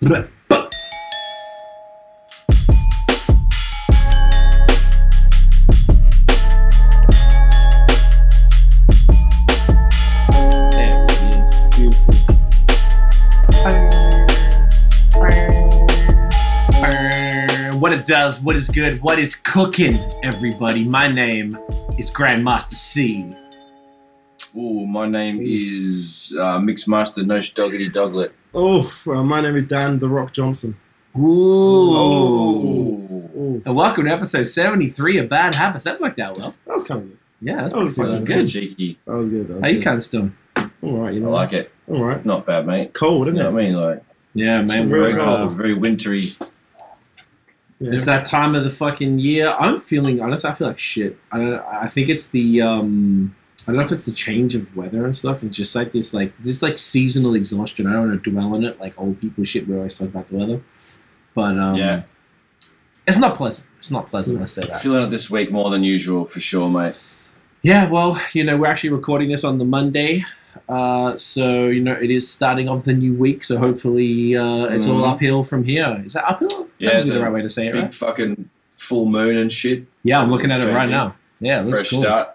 What it does, what is good, what is cooking, everybody. My name is Grandmaster C. Oh, my name is uh, Mixmaster Nosh Doggity Doglet. Oh, uh, my name is Dan The Rock Johnson. Ooh. Oh, Oh, And welcome to episode 73 of Bad Habits. That worked out well. that was kind of good. Yeah, that's That was good. fucking good. good. cheeky. That was good. That was How you kind of doing? All right, you know. I know. like it. All right. Not bad, mate. Cold, You isn't know it? what I mean? Like Yeah, man. Very We're, uh, cold, very wintry. Yeah. It's that time of the fucking year. I'm feeling honestly. I feel like shit. I. I think it's the. um I don't know if it's the change of weather and stuff. It's just like this, like this, like seasonal exhaustion. I don't want to dwell on it, like old people shit. We always talk about the weather, but um, Yeah. it's not pleasant. It's not pleasant. Let's say that. Feeling it this week more than usual for sure, mate. Yeah, well, you know, we're actually recording this on the Monday. Uh, so, you know, it is starting off the new week. So hopefully uh, it's all Mhm. uphill from here. Is that uphill? Yeah, That would it's be the right way to say it, Big right? fucking full moon and shit. Yeah, I'm looking at it right now. Yeah, it looks Fresh cool. start.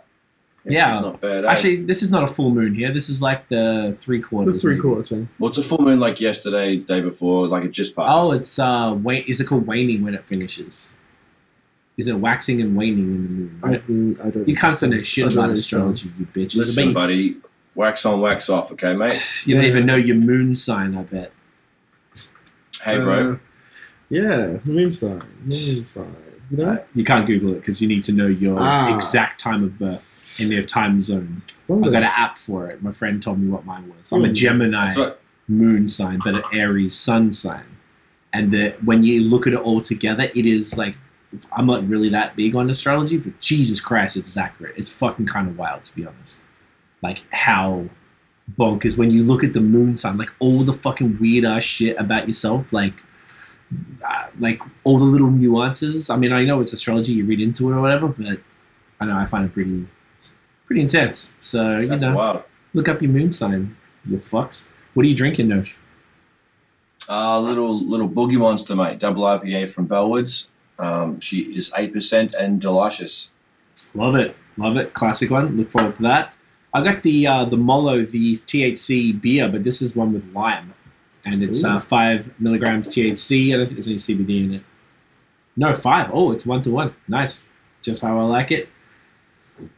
It's Yeah. not bad. eh? Actually, this is not a full moon here. This is like the three quarters. The three maybe. quarter thing. what's a full moon like yesterday, day before? Like it just passed. Oh, it's uh, wa- is it called waning when it finishes? Is it waxing and waning in the moon? I, Right? don't- I don't You can't say no shit about astrology, you bitches. Listen, But buddy. Wax on, wax off. Okay, mate. you, you don't even know your moon sign. I bet. Hey, bro. Uh, yeah, moon sign. Moon sign. You know? Uh, you can't Google it because you need to know your Ah. exact time of birth in your time zone. Well, I got an app for it. My friend told me what mine was. I'm a. Gemini what, moon sign, but an Aries sun sign. And the when you look at it all together, it is like I'm not really that big on astrology, but Jesus Christ, it's accurate. It's fucking kind of wild to be honest. Like how bonkers when you look at the moon sign, like all the fucking weird ass shit about yourself, like uh, like all the little nuances. I mean, I know it's astrology, you read into it or whatever, but I know I find it pretty pretty intense. So you that's know, wild. look up your moon sign, you fucks. What are you drinking, Nosh? Uh, little little boogie monster, mate. Double IPA from Bellwoods. Um, she is eight percent and delicious. Love it, love it. Classic one. Look forward to that. I got the uh, the Mollo, the THC beer, but this is one with lime, and it's uh, five milligrams THC. I don't think there's any CBD in it. No, five. Oh, it's one to one. Nice, just how I like it.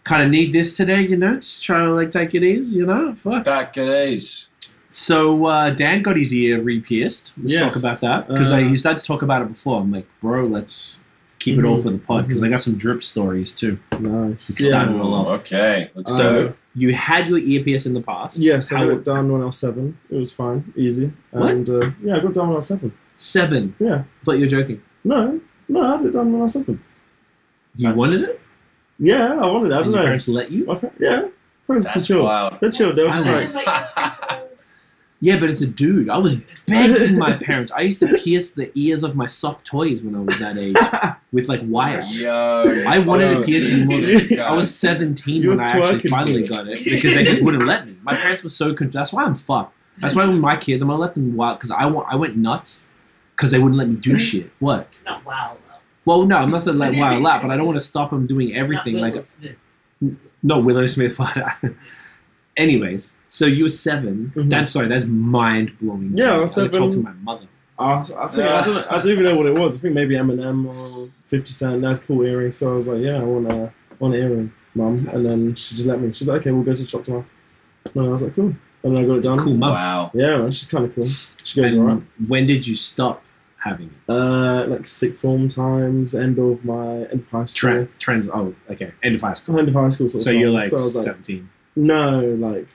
Kind of need this today, you know. Just try to like take it easy, you know. Fuck. Back at ease. So uh, Dan got his ear re-pierced. Let's talk about that because Uh, he started to talk about it before. I'm like, bro, let's keep it all Mhm. for the pod because I got some drip stories too. Nice. We can Yeah. it all off. Okay. Let's So Uh, you had your ear pierced in the past. Yes, I got it done when I was seven. It was fine, easy. What? And uh, yeah, I got it done when I was seven. Seven. Yeah. I thought you were joking. No, no, I had it done when I was seven. You Uh, wanted it? Yeah, I wanted it. I And don't your know. parents let you? My parents, yeah, parents are That's chill. wild. They're chill. They were just like, Yeah, but it's a dude. I was begging my parents. I used to pierce the ears of my soft toys when I was that age with like wire. Yo. I wanted to fuck pierce you. more Yeah. I was 17 You when were I actually twerking, finally bro. got it because they just wouldn't let me. My parents were so confused. That's why I'm fucked. That's why with my kids, I'm gonna let them wild because I want. I went nuts because they wouldn't let me do shit. What? Not wow. Well, no, I'm not gonna let wild out, but I don't want to stop him doing everything. Like no Willow Smith. What? Anyways, so you were 7 Mhm. That's sorry. That's mind blowing. Yeah, I was I talk to my mother. I, I think I don't, I don't even know what it was. I think maybe Eminem or Fifty Cent. They had cool earrings, so I was like, yeah, I want a want an earring, mum. And then she just let me. She's like, okay, we'll go to the shop tomorrow. And I was like, cool. And then I got it It's done. cool, mum. Wow. Yeah, man, she's kind of cool. She goes And alright. When did you stop having it? Uh, like sixth form times, end of my end of high school. Trend, trends. Oh, okay. End of high school. End of high school. Sort So of you're like so like, 17. no, like,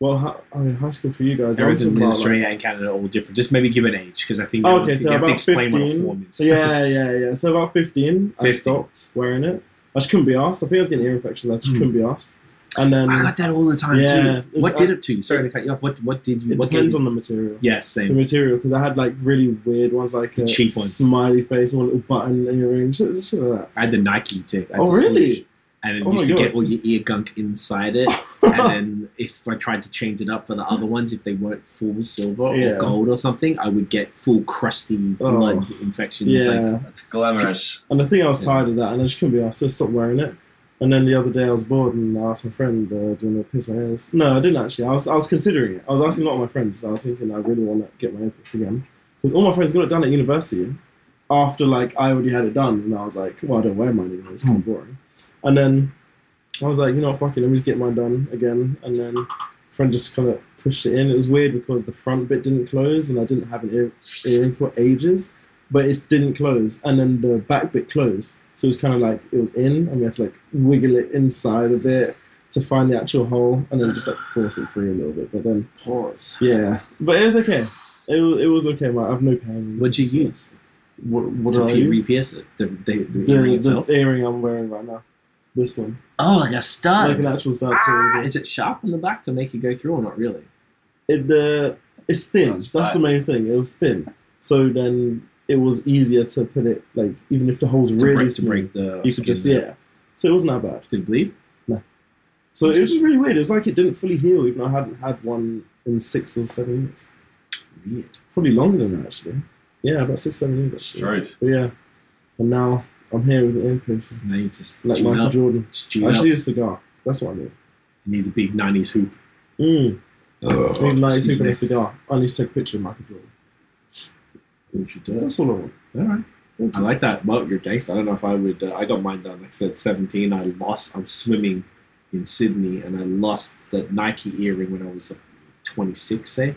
well, hi, I mean, high school for you guys. Everything in about, like- Australia and Canada are all different. Just maybe give an age because I think Oh, okay, so you have to about explain what a 15. form is. Yeah, yeah, yeah. So about 15, I stopped wearing it. I just couldn't be asked. I think I was getting ear infections. I just Hmm. couldn't be asked. And then I got that all the time Yeah, too. What did it to you? Sorry to cut you off. What what did you? it What depends gave on the material. Yes, same. The material, because I had like really weird ones, like a cheap ones. smiley face, and one little button earring, shit, shit like that. I had the Nike tip. I Oh, really? swoosh, And it Oh used to God. get all your ear gunk inside it. and then if I tried to change it up for the other ones, if they weren't full silver Yeah. or gold or something, I would get full crusty Oh. blood infections. yeah. Like, That's glamorous. And I think I was Yeah. tired of that, and I just couldn't be asked, so I stopped wearing it. And then the other day I was bored, and I asked my friend, uh, "Do you want to pierce my ears?" No, I didn't actually. I was, I was considering it. I was asking a lot of my friends. I was thinking I really want to get my ear pierced again because all my friends got it done at university. After like I already had it done, and I was like, "Well, I don't wear mine anymore. It's kind of boring." And then I was like, "You know, what, fuck it, let me just get mine done again." And then a friend just kind of pushed it in. It was weird because the front bit didn't close, and I didn't have an ear, earring for ages but it didn't close, and then the back bit closed. So it was kind of like it was in, and we had to like wiggle it inside a bit to find the actual hole, and then just like force it free a little bit. But then, pause. yeah, but it was okay. It was, it was okay. man. I have no pain. What'd you use What, what to did I use? re-pierce it? The, the, the, The, earring the earring I'm wearing right now. This one, Oh, like a stud. like an actual start ah, to is it sharp in the back to make it go through or not really? it. The it's thin. That's That's the main thing. It was thin, so then it was easier to put it like even if the hole's To really break, break the you could just yeah. So it wasn't that bad. Did it bleed? No. So it was just really weird. It's like it didn't fully heal, even though I hadn't had one in six or seven years. Weird. Probably longer than that, actually. Yeah, about six, seven years, actually. Straight. But yeah, and now I'm here with an ear piercing, Now you just like Michael up. Jordan. Just I actually need a cigar. That's what I need. You need the big 90s hoop. Mm. I need a Excuse hoop and a cigar. I need to take a picture of Michael Jordan. You should do. That's all I want. All right. I like that. Well, you're gangster. I don't know if I would. Uh, I got mine done. Like I said, 17. I lost. I was swimming in Sydney, and I lost the Nike earring when I was like 26, say.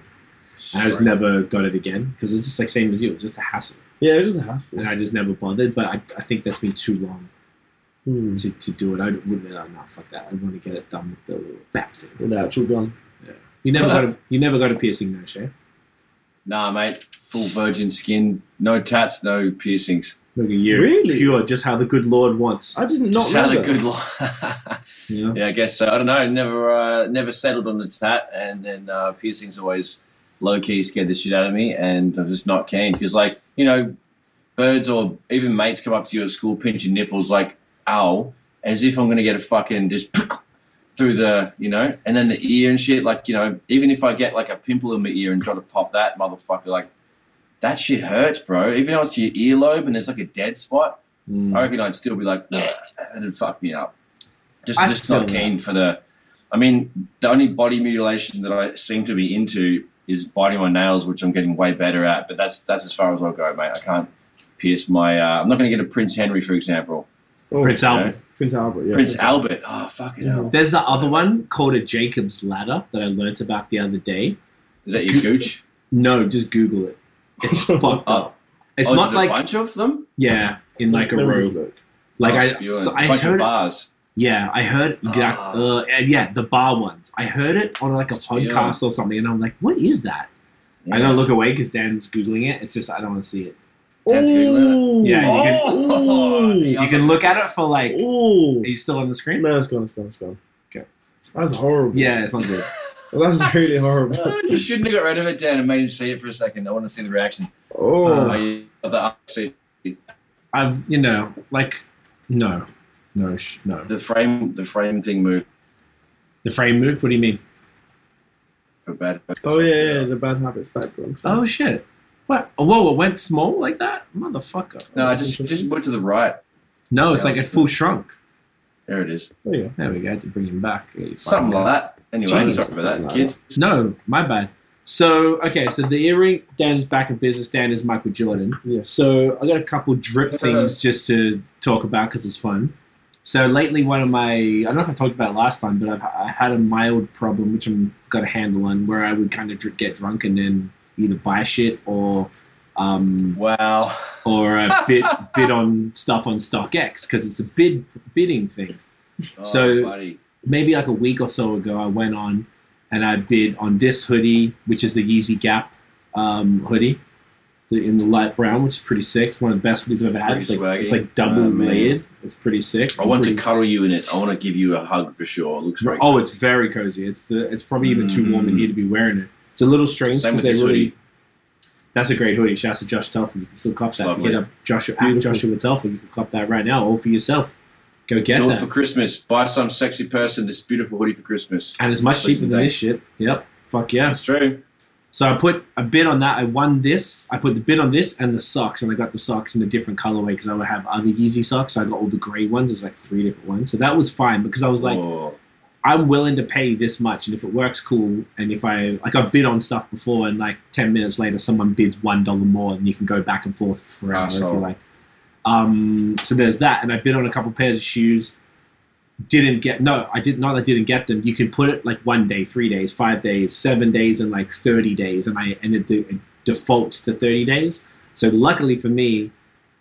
And I just never got it again because it's just like same as you. It's just a hassle, Yeah, it's just a hassle. and I just never bothered. But I, I think that's been too long Hmm. to, to do it. I wouldn't. Uh, no, fuck that. I want to get it done with the little back thing. With the actual gun. Yeah. You never got a. You never got a piercing, no Shay. Nah, mate. Full virgin skin. No tats, no piercings. Look at you, Really? pure, just how the good Lord wants. I did not Just know had a that. good Lord. Yeah. yeah, I guess so. I don't know. Never, uh, never settled on the tat, and then uh, piercings always low key scared the shit out of me, and I'm just not keen because, like, you know, birds or even mates come up to you at school, pinch your nipples, like, ow, as if I'm gonna get a fucking just through the, you know, and then the ear and shit. Like, you know, even if I get like a pimple in my ear and try to pop that motherfucker, like, that shit hurts, bro. Even though it's your earlobe and there's like a dead spot, Mm. I reckon I'd still be like, it'd fuck me up. Just, I just not keen for the. I mean, the only body mutilation that I seem to be into is biting my nails, which I'm getting way better at. But that's that's as far as I'll go, mate. I can't pierce my. Uh, I'm not going to get a Prince Henry, for example. Oh, Prince Albert. Prince Albert, yeah. Prince Albert. Oh, fucking hell. There's the other one called a Jacob's Ladder that I learnt about the other day. Is that your gooch? No, just Google it. It's fucked up. It's oh, not is it like a bunch of them. yeah, in like a Let me row. Like oh, I, spewing. so a I bunch of heard. bars. Yeah, I heard exact. Ah. Uh, yeah, the bar ones. I heard it on like a Spewing. podcast or something, and I'm like, "What is that?" I gotta look away because Dan's googling it. It's just I don't want to see it. That's Ooh. Yeah, you can- Oh, You can look at it for like. Ooh. Are you still on the screen? No, it's gone, it's gone, it's gone. Okay. That's horrible. Yeah, it's not good. That's really horrible. Uh, you shouldn't have got rid of it, Dan, and made him see it for a second. I want to see the reaction. Oh. Yeah, the, see, I've you know like no, no, sh- no. the frame, the frame thing moved The frame moved. What do you mean? for bad. oh, yeah, yeah, the bad habits background. Oh shit! What? Oh, whoa! It went small like that, motherfucker. No, I just just went to the right. No, it's Yeah, like it full shrunk. There it is. There you go. There we go. I had to bring him back. Something like that. Anyway, Jesus, sorry for that, like kids. No, my bad. So okay, so the earring. Dan is back in business. Dan is Michael Jordan. Yes. So I got a couple drip uh, things just to talk about because it's fun. So lately, one of my I don't know if I talked about it last time, but I've I had a mild problem which I'm got a handle on where I would kind of dr- get drunk and then either buy shit or um, Wow. or a bid bid on stuff on StockX because it's a bid bidding thing. Oh, So- buddy. Maybe like a week or so ago, I went on and I bid on this hoodie, which is the Yeezy Gap um, hoodie, in the light brown, which is pretty sick. It's one of the best hoodies I've ever had. It's like, it's like double Oh, layered. It's pretty sick. I want pretty, to cuddle you in it. I want to give you a hug for sure. It looks great. Oh, it's very cozy. It's the. It's probably even too warm in Mm. here to be wearing it. It's a little strange because they really. hoodie. That's a great hoodie. Shouts to Josh Telford. You can still cop It's that. lovely. Hit up Joshua at Beautiful. Joshua Telford. You can cop that right now, all for yourself. Go get Do it them. for Christmas. Buy some sexy person this beautiful hoodie for Christmas. and it's much cheaper than and this shit. Yep. Fuck yeah. That's true. So I put a bid on that. I won this. I put the bid on this and the socks, and I got the socks in a different colorway because I would have other Yeezy socks. So I got all the gray ones. There's like three different ones. So that was fine because I was like, Oh, I'm willing to pay this much, and if it works, cool. And if I like, I've bid on stuff before, and like ten minutes later, someone bids one dollar more, and you can go back and forth forever if you like. Um, so there's that, and I bid on a couple pairs of shoes. Didn't get no, I did not. I didn't get them. You can put it like one day, three days, five days, seven days, and like thirty days, and I and it, it defaults to thirty days. So luckily for me,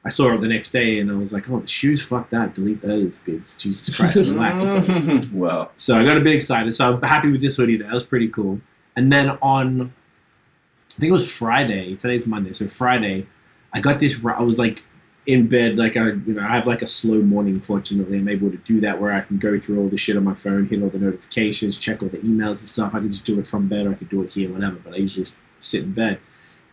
I saw it the next day, and I was like, oh, the shoes, fuck that, delete those bids. Jesus Christ, relax. well, So I got a bit excited. So I'm happy with this hoodie. That was pretty cool. And then on, I think it was Friday. Today's Monday, so Friday, I got this. I was like in bed, like I, you know, I have like a slow morning. Fortunately, I'm able to do that where I can go through all the shit on my phone, hit all the notifications, check all the emails and stuff. I can just do it from bed, or I could do it here, whatever. But I usually sit in bed.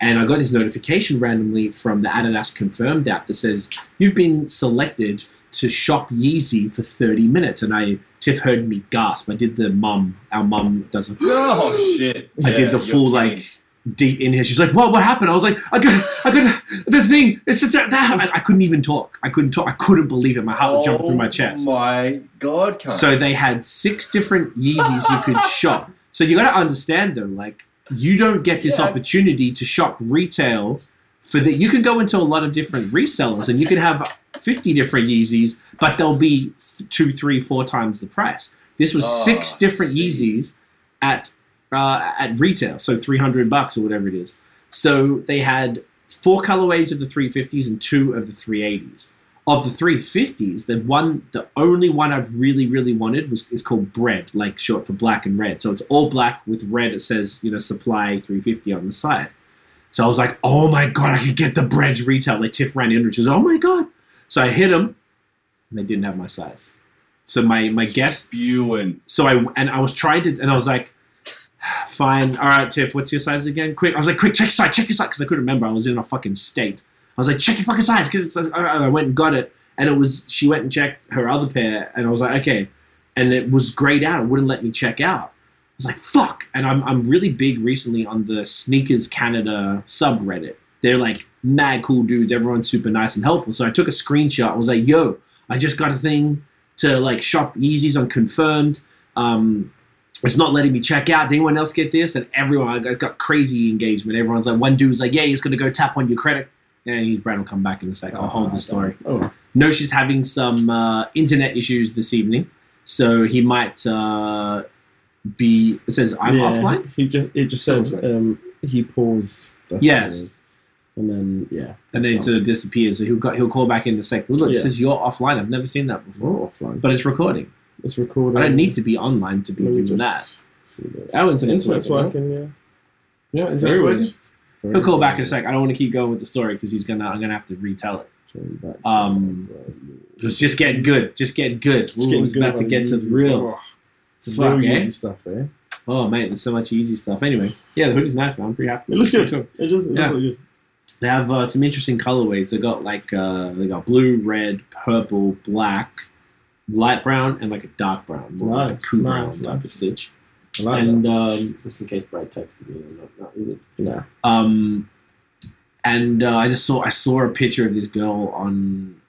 And I got this notification randomly from the Adidas Confirmed app that says you've been selected to shop Yeezy for 30 minutes. And I, Tiff heard me gasp. I did the mum, our mum does a, oh shit! I Yeah, did the full kidding. like deep in here. She's like, "What? What happened?" I was like, "I got, I got the, thing. It's just that, that." I, I couldn't even talk. I couldn't talk. I couldn't believe it. My heart was oh jumping through my chest. Oh my god! Cunt. So they had six different Yeezys you could shop. So you got to understand though, like you don't get this Yeah. opportunity to shop retail for that. You could go into a lot of different resellers and you could have fifty different Yeezys, but they'll be two, three, four times the price. This was Oh, six different Yeezys at uh, at retail, so three hundred bucks or whatever it is. So they had four colorways of the 350s and two of the 380s. Of the 350s, the one, the only one I've really, really wanted was is called Bread, like short for black and red. So it's all black with red. It says you know supply 350 on the side. So I was like, oh my god, I could get the Breads retail. Like Tiff ran in, which is oh my god. So I hit them, and they didn't have my size. So my my guess spewing. so I and I was trying to, and I was like, fine, all right, Tiff, what's your size again? Quick, I was like, quick, check your size, check your size, because I couldn't remember. I was in a fucking state. I was like, check your fucking size, because I went and got it, and it was she went and checked her other pair, and I was like, okay, and it was grayed out. It wouldn't let me check out. I was like, fuck, and I'm I'm really big recently on the sneakers Canada subreddit. They're like mad cool dudes. Everyone's super nice and helpful. So I took a screenshot. I was like, yo, I just got a thing to like shop Yeezys on confirmed. Um, it's not letting me check out. Did anyone else get this? And everyone, I got, crazy engagement. Everyone's like, one dude's like, yeah, he's gonna go tap on your credit. Yeah, his brand will come back in a sec. I'll hold the story. Oh, No, she's having some uh, internet issues this evening, so he might uh, be. It says I'm yeah, offline. He just it just said um, he paused. that's what it Yes. and then yeah, and then it sort of disappears. So he'll go, he'll call back in a sec. Well, look, it says you're offline. I've never seen that before, We're offline, but it's recording. it's recording. I don't need to be online to be doing that. see this. Our internet's internet's working, working. Yeah, Yeah, it's Very working. He'll call back in a sec. I don't want to keep going with the story because he's gonna. I'm gonna have to retell it. Um, It's just getting good. Just getting good. Just Ooh, getting it's good about to get to the reels. It's Fuck, real eh? easy stuff, eh? Oh mate, there's so much easy stuff. Anyway, yeah, the hoodie's nice, man. I'm pretty happy. It looks good. Cool. It does. It Yeah. good. They have uh, some interesting colorways. They got like uh, they got blue, red, purple, black, light brown, and like a dark brown, more like a Nice, brown nice, nice. of stitch. Like and um, just in case Brad texted me, I'm not, not that. Nah. Um, and uh, I just saw I saw a picture of this girl on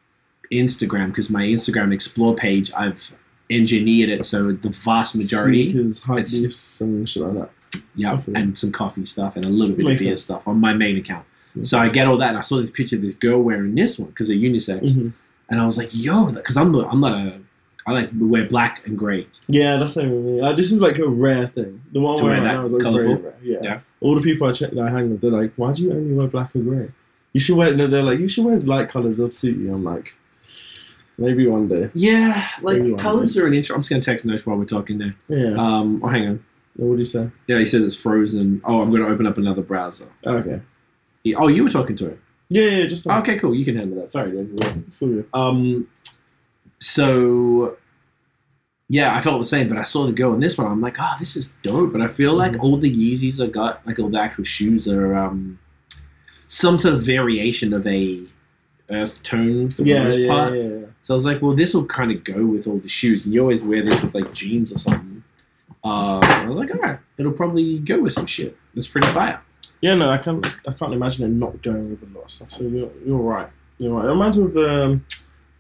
Instagram because my Instagram Explore page I've engineered it so the vast majority, Sneakers, it's- shit like that. yeah, coffee. and some coffee stuff and a little bit Makes of beer sense. stuff on my main account. So I get all that, and I saw this picture of this girl wearing this one because they're unisex, Mhm. and I was like, "Yo," because I'm not, I'm not a, I like to wear black and gray. Yeah, that's same with me. Uh, this is like a rare thing. The one To wear wearing right that now is like colourful? very rare. Yeah. Yeah. All the people I check that I hang with, they're like, "Why do you only wear black and grey? You should wear." no, They're like, "You should wear light colours. They'll suit you." I'm like, maybe one day. Yeah, like colors are an intro. I'm just gonna text Nosh while we're talking there. Yeah. Um, oh, hang on. what do you say? Yeah, he says it's frozen. Oh, I'm gonna open up another browser. Oh, okay. He- oh, you were talking to him. Yeah, yeah, just Oh, okay, cool. You can handle that. Sorry, dude. Um, so yeah, I felt the same, but I saw the girl in this one. I'm like, oh, this is dope. But I feel like Mhm. all the Yeezys I got, like all the actual shoes, are um, some sort of variation of a earth tone for the Yeah, most yeah, part. yeah. So I was like, well, this will kind of go with all the shoes, and you always wear this with like jeans or something. Uh, I was like, all right, it'll probably go with some shit. That's pretty fire. Yeah, no, I can't. I can't imagine it not going with a lot of stuff. So you're, you're right. You're right. It reminds me of um,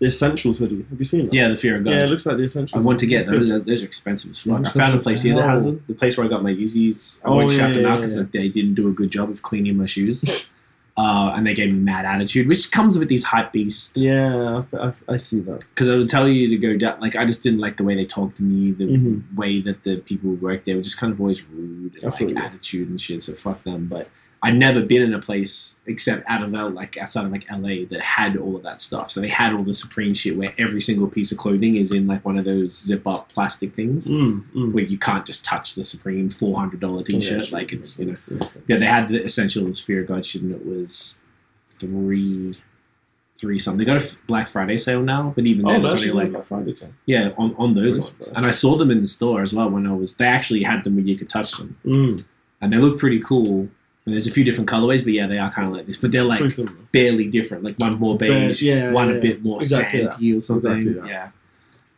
the Essentials hoodie. Have you seen that? Yeah, the fear of God. Yeah, it looks like the Essentials. I want to get those. Those are expensive as fuck. I found a place here that has them. The place where I got my Yeezys. I Oh, won't yeah, shout them yeah, out because yeah. they didn't do a good job of cleaning my shoes. uh, and they gave me mad attitude, which comes with these hype beasts. Yeah, I, I, I see that. Because I would tell you to go down. Like I just didn't like the way they talked to me, the Mhm. way that the people who worked there were just kind of always rude and I like attitude and shit. So fuck them. But I'd never been in a place except out of L, like outside of like LA that had all of that stuff. So they had all the Supreme shit where every single piece of clothing is in like one of those zip up plastic things Mm, mm. where you can't just touch the Supreme four hundred dollar t shirt. Yeah, like it's you know. Yeah, they had the essential Fear of God shit, and it was three, three something. They got a Black Friday sale now, but even Oh, then it's only like Black Friday sale. yeah on, on those ones. And I saw them in the store as well when I was. They actually had them where you could touch them, Mm, and they look pretty cool. And there's a few different colorways, but yeah, they are kind of like this. But they're like barely different. Like one more beige, yeah, one yeah, a bit more exactly sandy or something. Exactly, yeah,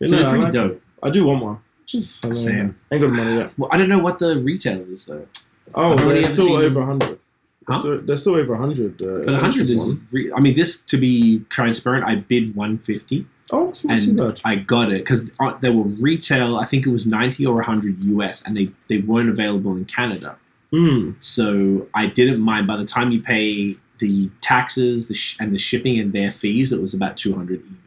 so no, they're I pretty like dope. it. I do want one. Just I. Same. Ain't got money yet. Well, I don't know what the retail is though. Oh, they're still over a hundred. Huh? They're, still, they're still over a hundred. Uh, But hundred is. Re- I mean, this to be transparent, I bid one fifty. Oh, that's not too and bad. I got it because they were retail. I think it was ninety or hundred US, and they they weren't available in Canada. Mm. So I didn't mind. By the time you pay the taxes, the sh- and the shipping and their fees, it was about two hundred even,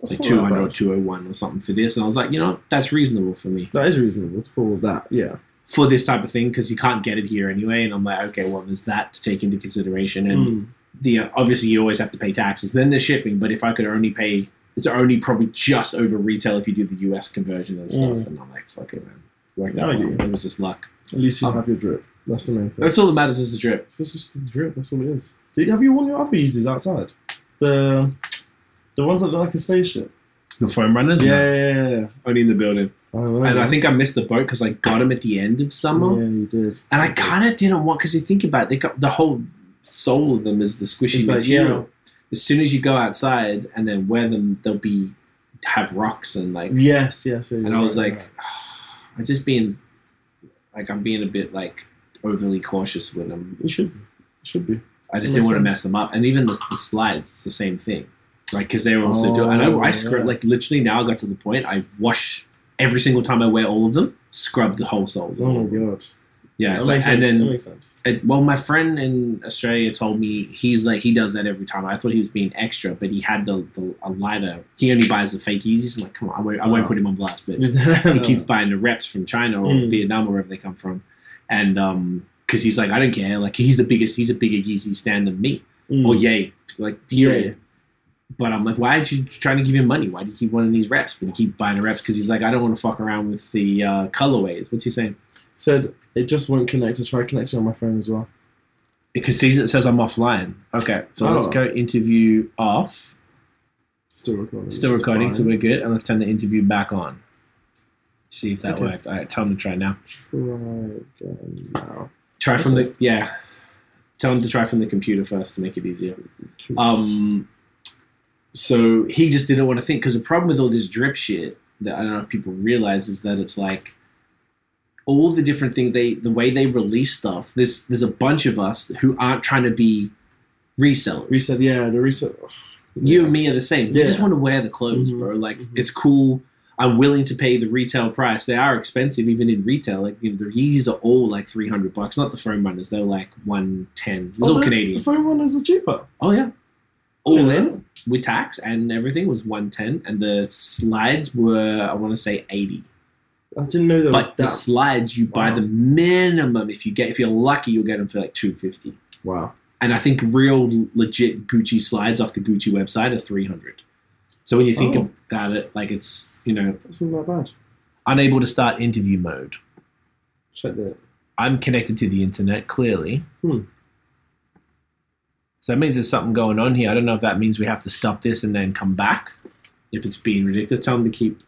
That's like not two that hundred or two hundred one or something for this. And I was like, you know, that's reasonable for me That is reasonable for that. Yeah. for this type of thing because you can't get it here anyway. And I'm like, okay, well, there's that to take into consideration. And Mm. the obviously you always have to pay taxes, then the shipping. But if I could only pay, it's only probably just over retail if you do the US conversion and stuff. Mm. And I'm like, fuck it, man. Worked out. get well. you. It was just luck. At least you Um, have your drip. That's the main thing. That's all that matters is the drip. This is just the drip. That's all it is. Did have you worn your other Yeezys outside? The the ones that look like a spaceship. The foam runners, Yeah, no, yeah, yeah. yeah. only in the building. Oh, And I think I missed the boat because I got them at the end of summer. yeah, you did. And I kind of didn't want because you think about it, they got the whole soul of them is the squishy It's like, material. As soon as you go outside and then wear them, they'll be have rocks and like. Yes, yes. And I was right, like, I just being like I'm being a bit like overly cautious with them. you should, you should be. I just didn't want to mess them up. And even the, the slides, it's the same thing. Like because they were also doing. And I, I Oh, scrub yeah. like literally now I got to the point I wash every single time I wear all of them. Scrub the whole soles. Oh my god. Yeah, that it's like- and then it, well, my friend in Australia told me he's like he does that every time. I thought he was being extra, but he had the, the a lighter. He only buys the fake Yeezys. I'm like, come on, I won't, I won't Wow. put him on blast, but he keeps buying the reps from China or Mm. Vietnam or wherever they come from, and um, because he's like, I don't care. Like he's the biggest, he's a bigger Yeezy stand than me. Mm. Or yay, like period. But I'm like, why are you trying to give him money? Why do you keep wanting these reps? But he keep buying the reps because he's like, I don't want to fuck around with the uh, colorways. What's he saying? Said it just won't connect. I tried connecting on my phone as well. Because it says I'm offline. Okay, so let's Oh. go interview off. Still recording. Still recording, so we're good. And let's turn the interview back on. See if that Okay. worked. All right, tell him to try now. Try again now. Try from the yeah. Tell him to try from the computer first to make it easier. Um, so he just didn't want to think because the problem with all this drip shit that I don't know if people realize is that it's like all the different things they the way they release stuff. There's there's a bunch of us who aren't trying to be resellers. Reset. Yeah, the reset. You and me are the same. We just want to wear the clothes, Mhm, bro. Like mhm. it's cool. I'm willing to pay the retail price. They are expensive, even in retail. Like you know, the Yeezys are all like three hundred bucks. Not the foam runners; they're like one ten. It's all oh, Canadian. The phone runners are cheaper. Oh yeah, all Yeah. in with tax and everything was one ten, and the slides were I want to say eighty. I didn't know that. But the slides you buy the minimum if you get if you're lucky you'll get them for like two fifty. wow. And I think real legit Gucci slides off the Gucci website are three hundred. So when you think Oh. about it, like it's you know That's not that bad. unable to start interview mode. Check that. I'm connected to the internet clearly. Hmm. So that means there's something going on here. I don't know if that means we have to stop this and then come back. If it's being ridiculous, tell them to keep.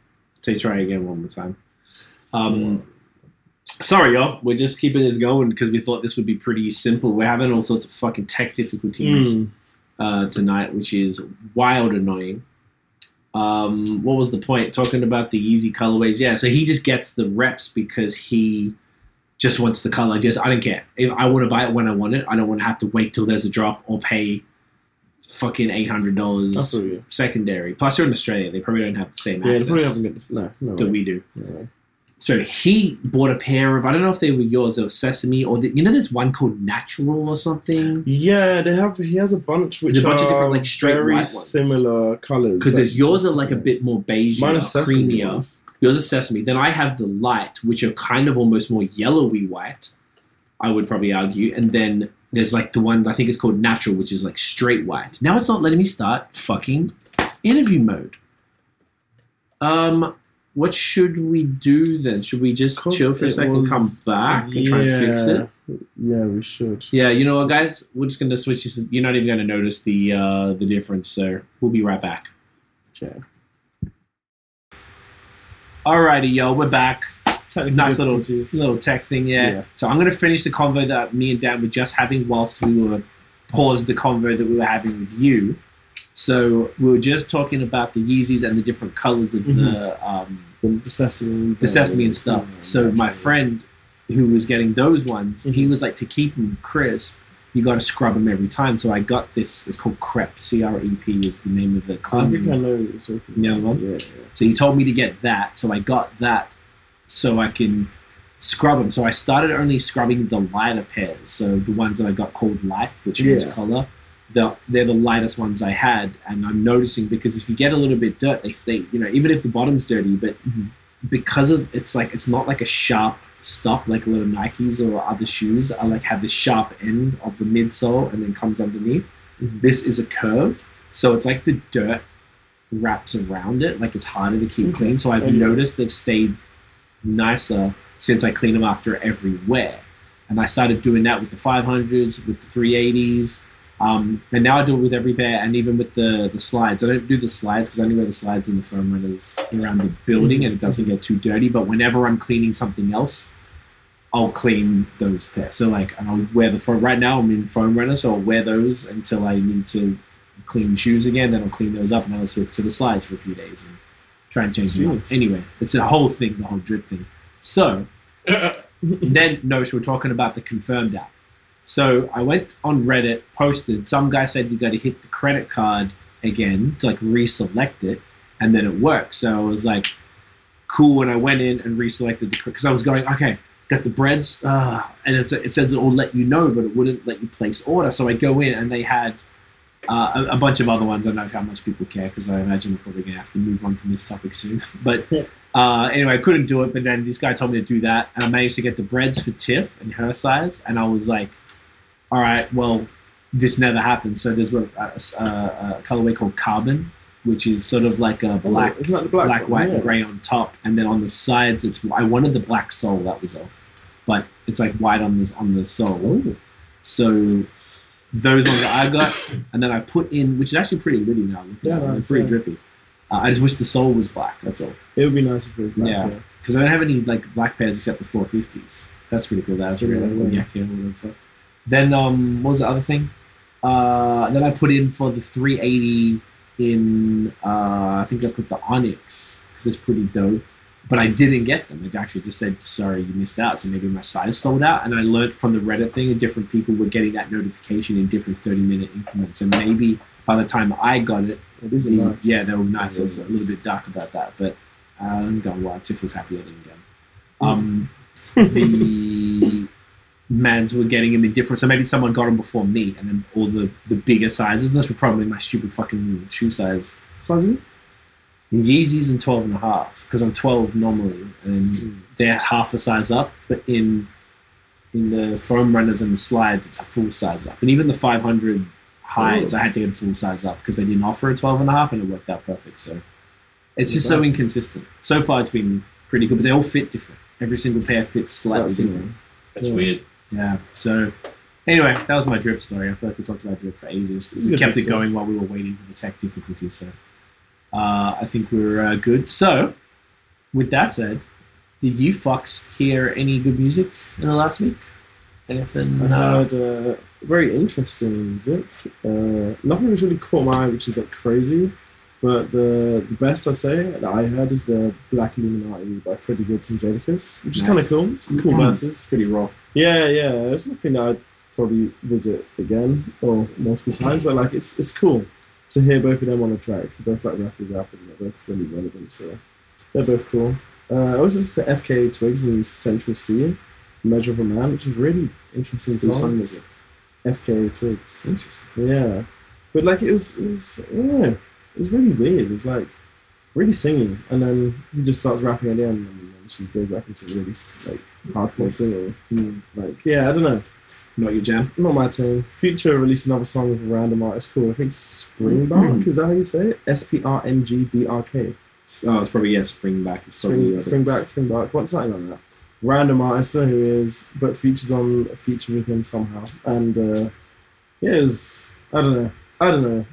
Say try again one more time. Um, sorry, y'all. We're just keeping this going because we thought this would be pretty simple. We're having all sorts of fucking tech difficulties Mm. uh, tonight, which is wild annoying. Um, what was the point? Talking about the Yeezy colorways. Yeah, so he just gets the reps because he just wants the color. Just I don't care. If I want to buy it when I want it, I don't want to have to wait till there's a drop or pay fucking eight hundred dollars secondary. Plus, you're in Australia; they probably don't have the same Yeah, access probably haven't. No, no. that way. we do. No. So he bought a pair of I don't know if they were yours. They were sesame or the, you know there's one called natural or something. Yeah, they have. He has a bunch which There's a bunch of are different, like, straight very. Because similar colors. there's yours are like a bit more beige, Mine are sesame creamier. ones. Yours is sesame. Then I have the light, which are kind of almost more yellowy white. I would probably argue, and then there's like the one I think it's called natural, which is like straight white. Now it's not letting me start fucking interview mode. Um, what should we do then? Should we just chill for a second, come was- back, and try and fix it? Yeah, we should. Yeah, you know what, guys? We're just gonna switch this. You're not even gonna notice the uh, the difference, so we'll be right back. Okay. Alrighty, yo, we're back. Nice little little tech thing, yeah. Yeah. So I'm gonna finish the convo that me and Dan were just having whilst we were paused the convo that we were having with you. So we were just talking about the Yeezys and the different colors of the um, the, sesame, the sesame and stuff. So my friend who was getting those ones, he was like to keep them crisp, you got to scrub them every time. So I got this. It's called Crep. C R E P is the name of the I think. I know what you're talking Yeah, about. one? Yeah, yeah. So he told me to get that. So I got that so I can scrub them. So I started only scrubbing the lighter pairs. So the ones that I got called light, change Yeah. color. The, they're the lightest ones I had, and I'm noticing because if you get a little bit dirt, they stay. You know, even if the bottom's dirty, but Mhm. because of it's like it's not like a sharp stop like a lot of Nikes or other shoes. I like have this sharp end of the midsole and then comes underneath. Mhm. This is a curve, so it's like the dirt wraps around it, like it's harder to keep Okay. clean. So I've yeah. noticed they've stayed nicer since I clean them after every wear. And I started doing that with the 500s, with the 380s. Um, and now I do it with every pair and even with the, the slides. I don't do the slides because I only wear the slides in the foam runners around the building and it doesn't get too dirty. But whenever I'm cleaning something else, I'll clean those pairs. So like, and I'll wear the foam. Right now I'm in foam runner, so I'll wear those until I need to clean shoes again. Then I'll clean those up and then I'll switch to the slides for a few days and try and change them up. Jeez. Anyway, it's a whole thing, the whole drip thing. So then no, were talking about the confirmed app. So I went on Reddit, posted. Some guy said you got to hit the credit card again to like reselect it, and then it worked. So I was like, cool. And I went in and reselected the because I was going okay. Got the breads, uh, and it's, it says it will let you know, but it wouldn't let you place order. So I go in and they had uh, a, a bunch of other ones. I don't know how much people care because I imagine we're probably gonna have to move on from this topic soon. But uh, anyway, I couldn't do it. But then this guy told me to do that, and I managed to get the breads for Tiff and her size. And I was like, all right, well, this never happened. So there's a, a, a colorway called Carbon, which is sort of like a black, like the black, black, white, yeah. and grey on top, and then on the sides, it's. I wanted the black sole. That was all, but it's like white on the on the sole. Ooh. So those ones that I got, and then I put in, which is actually pretty litty now. Yeah, at it, it's pretty yeah. drippy. Uh, I just wish the sole was black. That's all. It would be nice if it was black. Yeah. Yeah. Because I don't have any like black pairs except the 450s. That's pretty cool. That's really cool. yeah. Yeah, yeah. Then um, what was the other thing? Uh, then I put in for the 380 in. Uh, I think I put the Onyx because it's pretty dope. But I didn't get them. It actually just said, "Sorry, you missed out." So maybe my size sold out. And I learned from the Reddit thing that different people were getting that notification in different 30 minute increments. And maybe by the time I got it, It is the- nice. Yeah, they were nice. I was a little bit dark about that, but uh, I'm going wild. Tiff was happy I didn't get 'em. Mm. Um, the mans were getting them in different. So maybe someone got them before me, and then all the the bigger sizes. That's probably my stupid fucking shoe size. Size of it? And Yeezys and 12 and a half because I'm 12 normally, and they're half a size up. But in in the foam runners and the slides, it's a full size up. And even the 500 highs, Oh. I had to get a full size up because they didn't offer a 12 and a half, and it worked out perfect. So it's just so inconsistent. So far, it's been pretty good, but they all fit different. Every single pair fits slightly different. That's Yeah. weird. Yeah. So anyway, that was my drip story. I feel like we talked about drip for ages because we kept it going while we were waiting for the tech difficulties. So uh, I think we're uh, good. So with that said, did you fucks hear any good music in the last week? Anything? I No. heard uh, very interesting music. Uh, nothing was really caught my eye, which is like crazy. But the the best I'd say that I heard is the Black Illuminati by Freddie Gibbs and Jadakiss, which is kind of cool. Some cool Mm. verses. Pretty raw. Yeah, yeah. It's nothing that I'd probably visit again or multiple times, but like it's it's cool to hear both of them on a track. They're both like rappers, rappers, and they're both really relevant. So they're both cool. Uh, I also listened to FKA Twigs and Central Cee, Measure of a Man, which is really interesting song. song is it? FKA Twigs. Interesting. Yeah, but like it was, it was, I don't know, it was really weird. It's like really singing, and then he just starts rapping at the end, and then she goes back into really like hardcore singing. Hmm. Like, yeah, I don't know, Not your jam. not my thing. Future released another song with a random artist called I think Springbark. is that how you say it? S P R N G B R K. Oh, it's probably yeah. Spring back. It's probably Spring, Springback, Springbark. What's something like that? Random artist, I don't know who he is, but features on a feature with him somehow, and uh, yeah, it was I don't know, I don't know.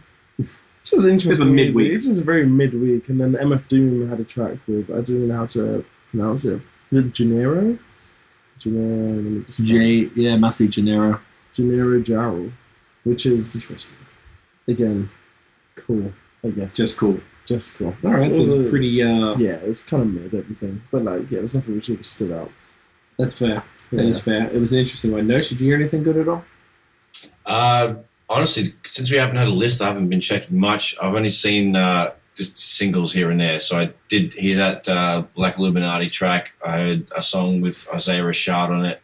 It's just interesting. music. midweek. It's just very midweek, and then MF Doom had a track with I don't even know how to pronounce it. Is it Gennaro? Gennaro. let me just J. Yeah, it must be Gennaro. Gennaro Jarrell, which is Interesting. again cool. I guess Just cool. just cool. All right, It so was it's pretty. Uh, Yeah, it was kind of mid everything, but like yeah, there's nothing which really stood out. That's fair. Yeah. That is fair. It was an interesting one. No, did you hear anything good at all? Uh, honestly, since we haven't had a list, I haven't been checking much. I've only seen uh, just singles here and there. So I did hear that uh, Black Illuminati track. I heard a song with Isaiah Rashad on it.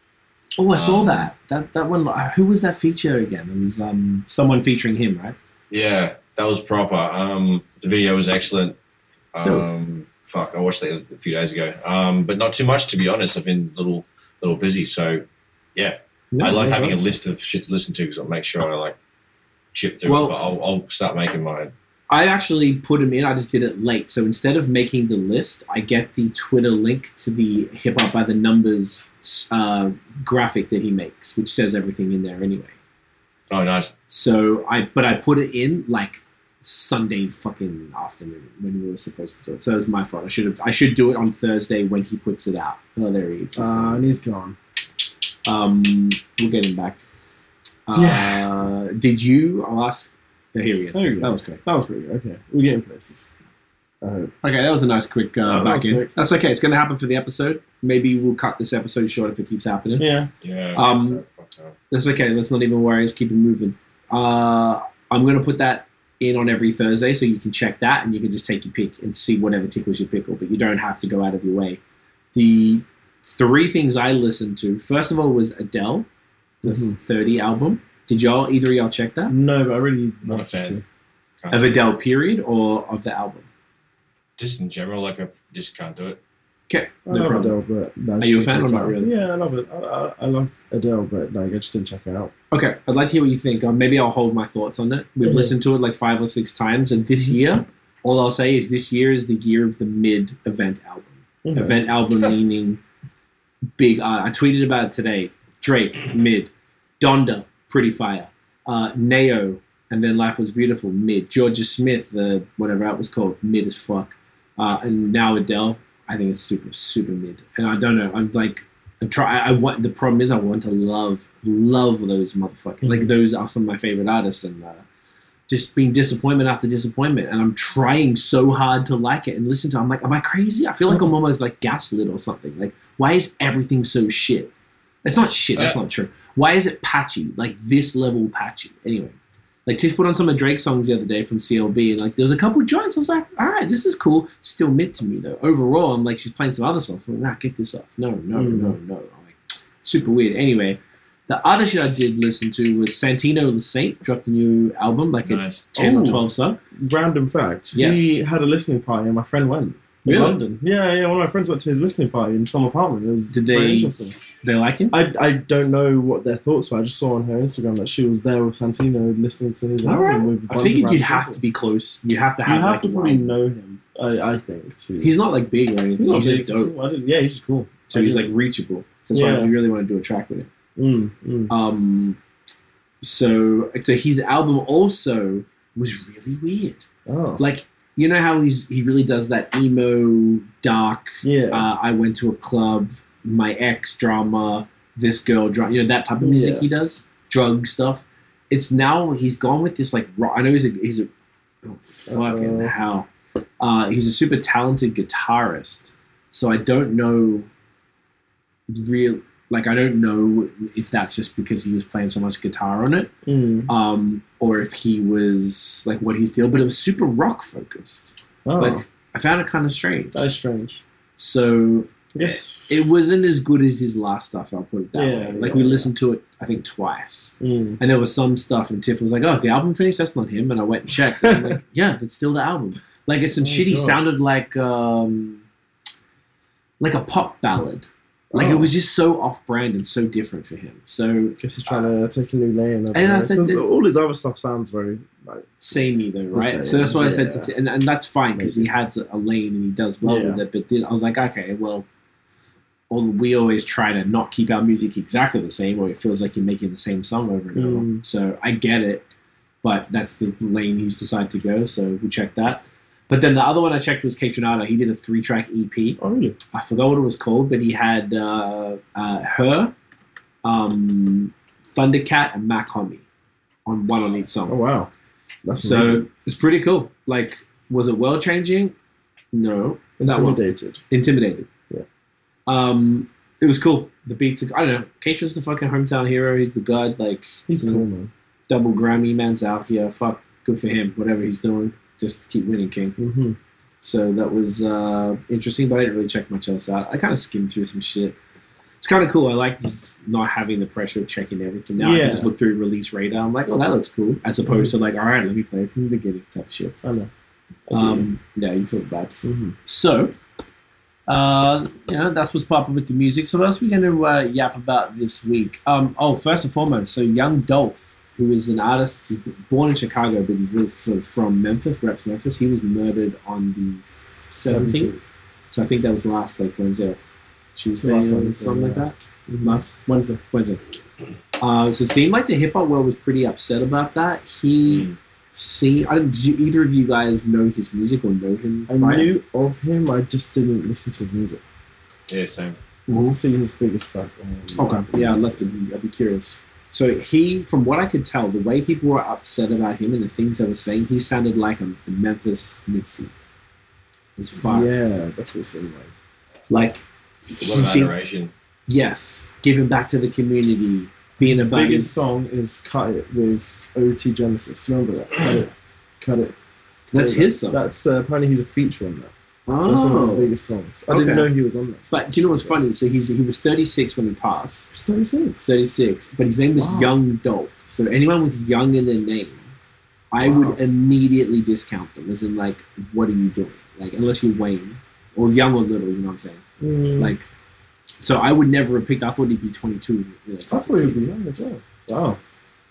Oh, I saw Um, that. That that one. uh, Who was that feature again? It was um someone featuring him, right? Yeah, that was proper. Um, the video was excellent. Um, fuck, I watched that a few days ago. Um, but not too much to be honest. I've been a little little busy, so yeah. I like having a list of shit to listen to because I'll make sure I like chip through Well- it. But I'll, I'll start making mine. I actually put him in. I just did it late. So instead of making the list, I get the Twitter link to the Hip Hop by the Numbers uh, graphic that he makes, which says everything in there anyway. Oh, nice. So I, but I put it in like Sunday fucking afternoon when we were supposed to do it. So it was my fault. I should have. I should do it on Thursday when he puts it out. Oh, there he is. He's Uh, and he's gone. Um, we'll get him back. Uh, Did you? Ask. Oh, here he is. There you go. That was great. That was pretty good. Okay, we're getting places. I hope. Okay, that was a nice quick uh, Oh, that back was in. quick. That's okay. It's going to happen for the episode. Maybe we'll cut this episode short if it keeps happening. Yeah. Yeah. Um, so, fuck that. That's okay. Let's not even worry. Let's keep it moving. Uh, I'm going to put that in on every Thursday so you can check that and you can just take your pick and see whatever tickles your pickle, but you don't have to go out of your way. The three things I listened to first of all was Adele, the Mhm. 30 album. Did y'all, either of y'all check that? No, but I really Not a fan. to. Of. Adele, period, or of the album? Just in general, like I just can't do it. Okay, I no love problem. Adele, but no, Are you a fan or not really? Yeah, I love it. I, I, I like Adele, but like I just didn't check it out. Okay, I'd like to hear what you think. Uh, maybe I'll hold my thoughts on it. We've Mhm. listened to it like five or six times, and this year, all I'll say is this year is the year of the mid event album. Okay. Event album meaning big art. I tweeted about it today. Drake, mid. Donda, pretty fire. Uh, Nao, and then Life Was Beautiful, mid. Jorja Smith, the whatever that was called, mid as fuck. Uh, and now Adele, I think it's super, super mid. And I don't know. I'm like, I'm try. I want. The problem is, I want to love, love those motherfuckers. Like those are some of my favorite artists, and uh, just being disappointment after disappointment. And I'm trying so hard to like it and listen to. it. I'm like, am I crazy? I feel like I'm almost like gaslit or something. Like, why is everything so shit? It's not shit. That's not true. Why is it patchy? Like this level patchy. Anyway, like Tish put on some of Drake's songs the other day from CLB, and like there was a couple joints. I was like, all right, this is cool. Still mid to me though. Overall, I'm like, she's playing some other songs. I'm like, nah, get this off. No, no, Mm. no, no. I'm like, super weird. Anyway, the other shit I did listen to was Santino Le Saint dropped a new album, like a Nice. ten or Oh. twelve song. Random fact. Yes. He had a listening party, and my friend went. Really? London. Yeah, yeah. One of my friends went to his listening party in some apartment. It was Did very interesting. They like him. I, I don't know what their thoughts were. I just saw on her Instagram that she was there with Santino listening to his album right. with I figured you'd have people. to be close. You have to You have. have like, to probably know him. I, I think too. He's not like big or anything. He's, not just big, dope. I didn't, yeah, he's just cool. So he's like reachable. So that's why Yeah. we really want to do a track with him. Mm, mm. Um, so so his album also was really weird. Oh, Like you know how he's he really does that emo dark. yeah. Uh, I went to a club, my ex drama, this girl, drug, you know, that type of music Yeah. he does, drug stuff. It's now he's gone with this like rock. I know he's a he's a oh, fucking Uh-oh. hell. Uh, he's a super talented guitarist, so I don't know real like I don't know if that's just because he was playing so much guitar on it, Mm. um, or if he was like what he's deal. But it was super rock focused. Oh, Like I found it kind of strange. that is strange. So Yes. it wasn't as good as his last stuff. I'll put it that Yeah, way. Like yeah, we yeah. listened to it, I think twice, Mm. and there was some stuff, and Tiff was like, "Oh, is the album finished? That's not him." And I went and checked. And I'm like, "Yeah, that's still the album." Like it's some Oh, shit. He God. sounded like um, like a pop ballad. Like Oh. it was just so off-brand and so different for him. So Guess he's trying to take a new lane. I And I know. said 'Cause this- all his other stuff sounds very like samey though, right? same, so that's why I said, yeah. to, and, and that's fine because he has a lane and he does well Yeah. with it. But then I was like, okay, well, all, we always try to not keep our music exactly the same, or it feels like you're making the same song over and over. Mm. So I get it, but that's the lane he's decided to go. So we check that. But then the other one I checked was Kate. He did a three-track EP. oh really? I forgot what it was called, but he had uh, uh, her, um, Thundercat, and Mach-Hommy on one on each song. Oh wow, that's So amazing. it's pretty cool. Like, was it world changing? No. Intimidated. Intimidated. Yeah. Um, it was cool. The beats. Are, I don't know. Keisha's the fucking hometown hero. He's the god. Like, He's know, cool man. double Grammy man's out here. Fuck, good for him. Whatever he's doing, just keep winning, King. hmm So that was uh, interesting, but I didn't really check much else out. I kind of skimmed through some shit. It's kind of cool. I like just not having the pressure of checking everything. Now I can just look through release radar. I'm like, oh, that looks cool. As opposed to like, all right, let me play it from the beginning type shit. I know. Um, yeah, you feel the vibes. hmm So, uh, you know, that's what's popping with the music. So, what else are we going to uh, yap about this week? Um, oh, first and foremost, so Young Dolph, who is an artist, he's born in Chicago, but he's really f- from Memphis, reps Memphis. He was murdered on the 17th. So, I think that was last, like, Wednesday or Tuesday Last or Wednesday, something like yeah. that. Mhm. Last Wednesday. Wednesday. Uh, so, it seemed like the hip hop world was pretty upset about that. He. See, I did you either of you guys know his music or know him? I prior? knew of him. I just didn't listen to his music. Yeah, same. We'll see his biggest track. um, Okay. Yeah, I'd love to be. I'd be curious. So he, from what I could tell, the way people were upset about him and the things they were saying, he sounded like a, the Memphis Nipsey. As far Yeah, that's what it seemed like. like, A he lot of seemed- adoration. yes, giving back to the community, being His about biggest his, song is "Cut It" with OT Genesis. Remember that? Cut it. Cut it. That's Yeah, his song. That's uh, apparently he's a feature on that. So that's one of his oh, biggest songs. I Okay. didn't know he was on that. but do you know what's funny? So he's he was 36 when he passed. He's 36. 36, but his name was Wow. Young Dolph. So anyone with Young in their name, I Wow. would immediately discount them. As in, like, what are you doing? Like, unless you're Wayne or Young or Little, you know what I'm saying? Mm, Like, so I would never have picked. I thought he'd be 22. You know, I thought he would be young as well. Wow.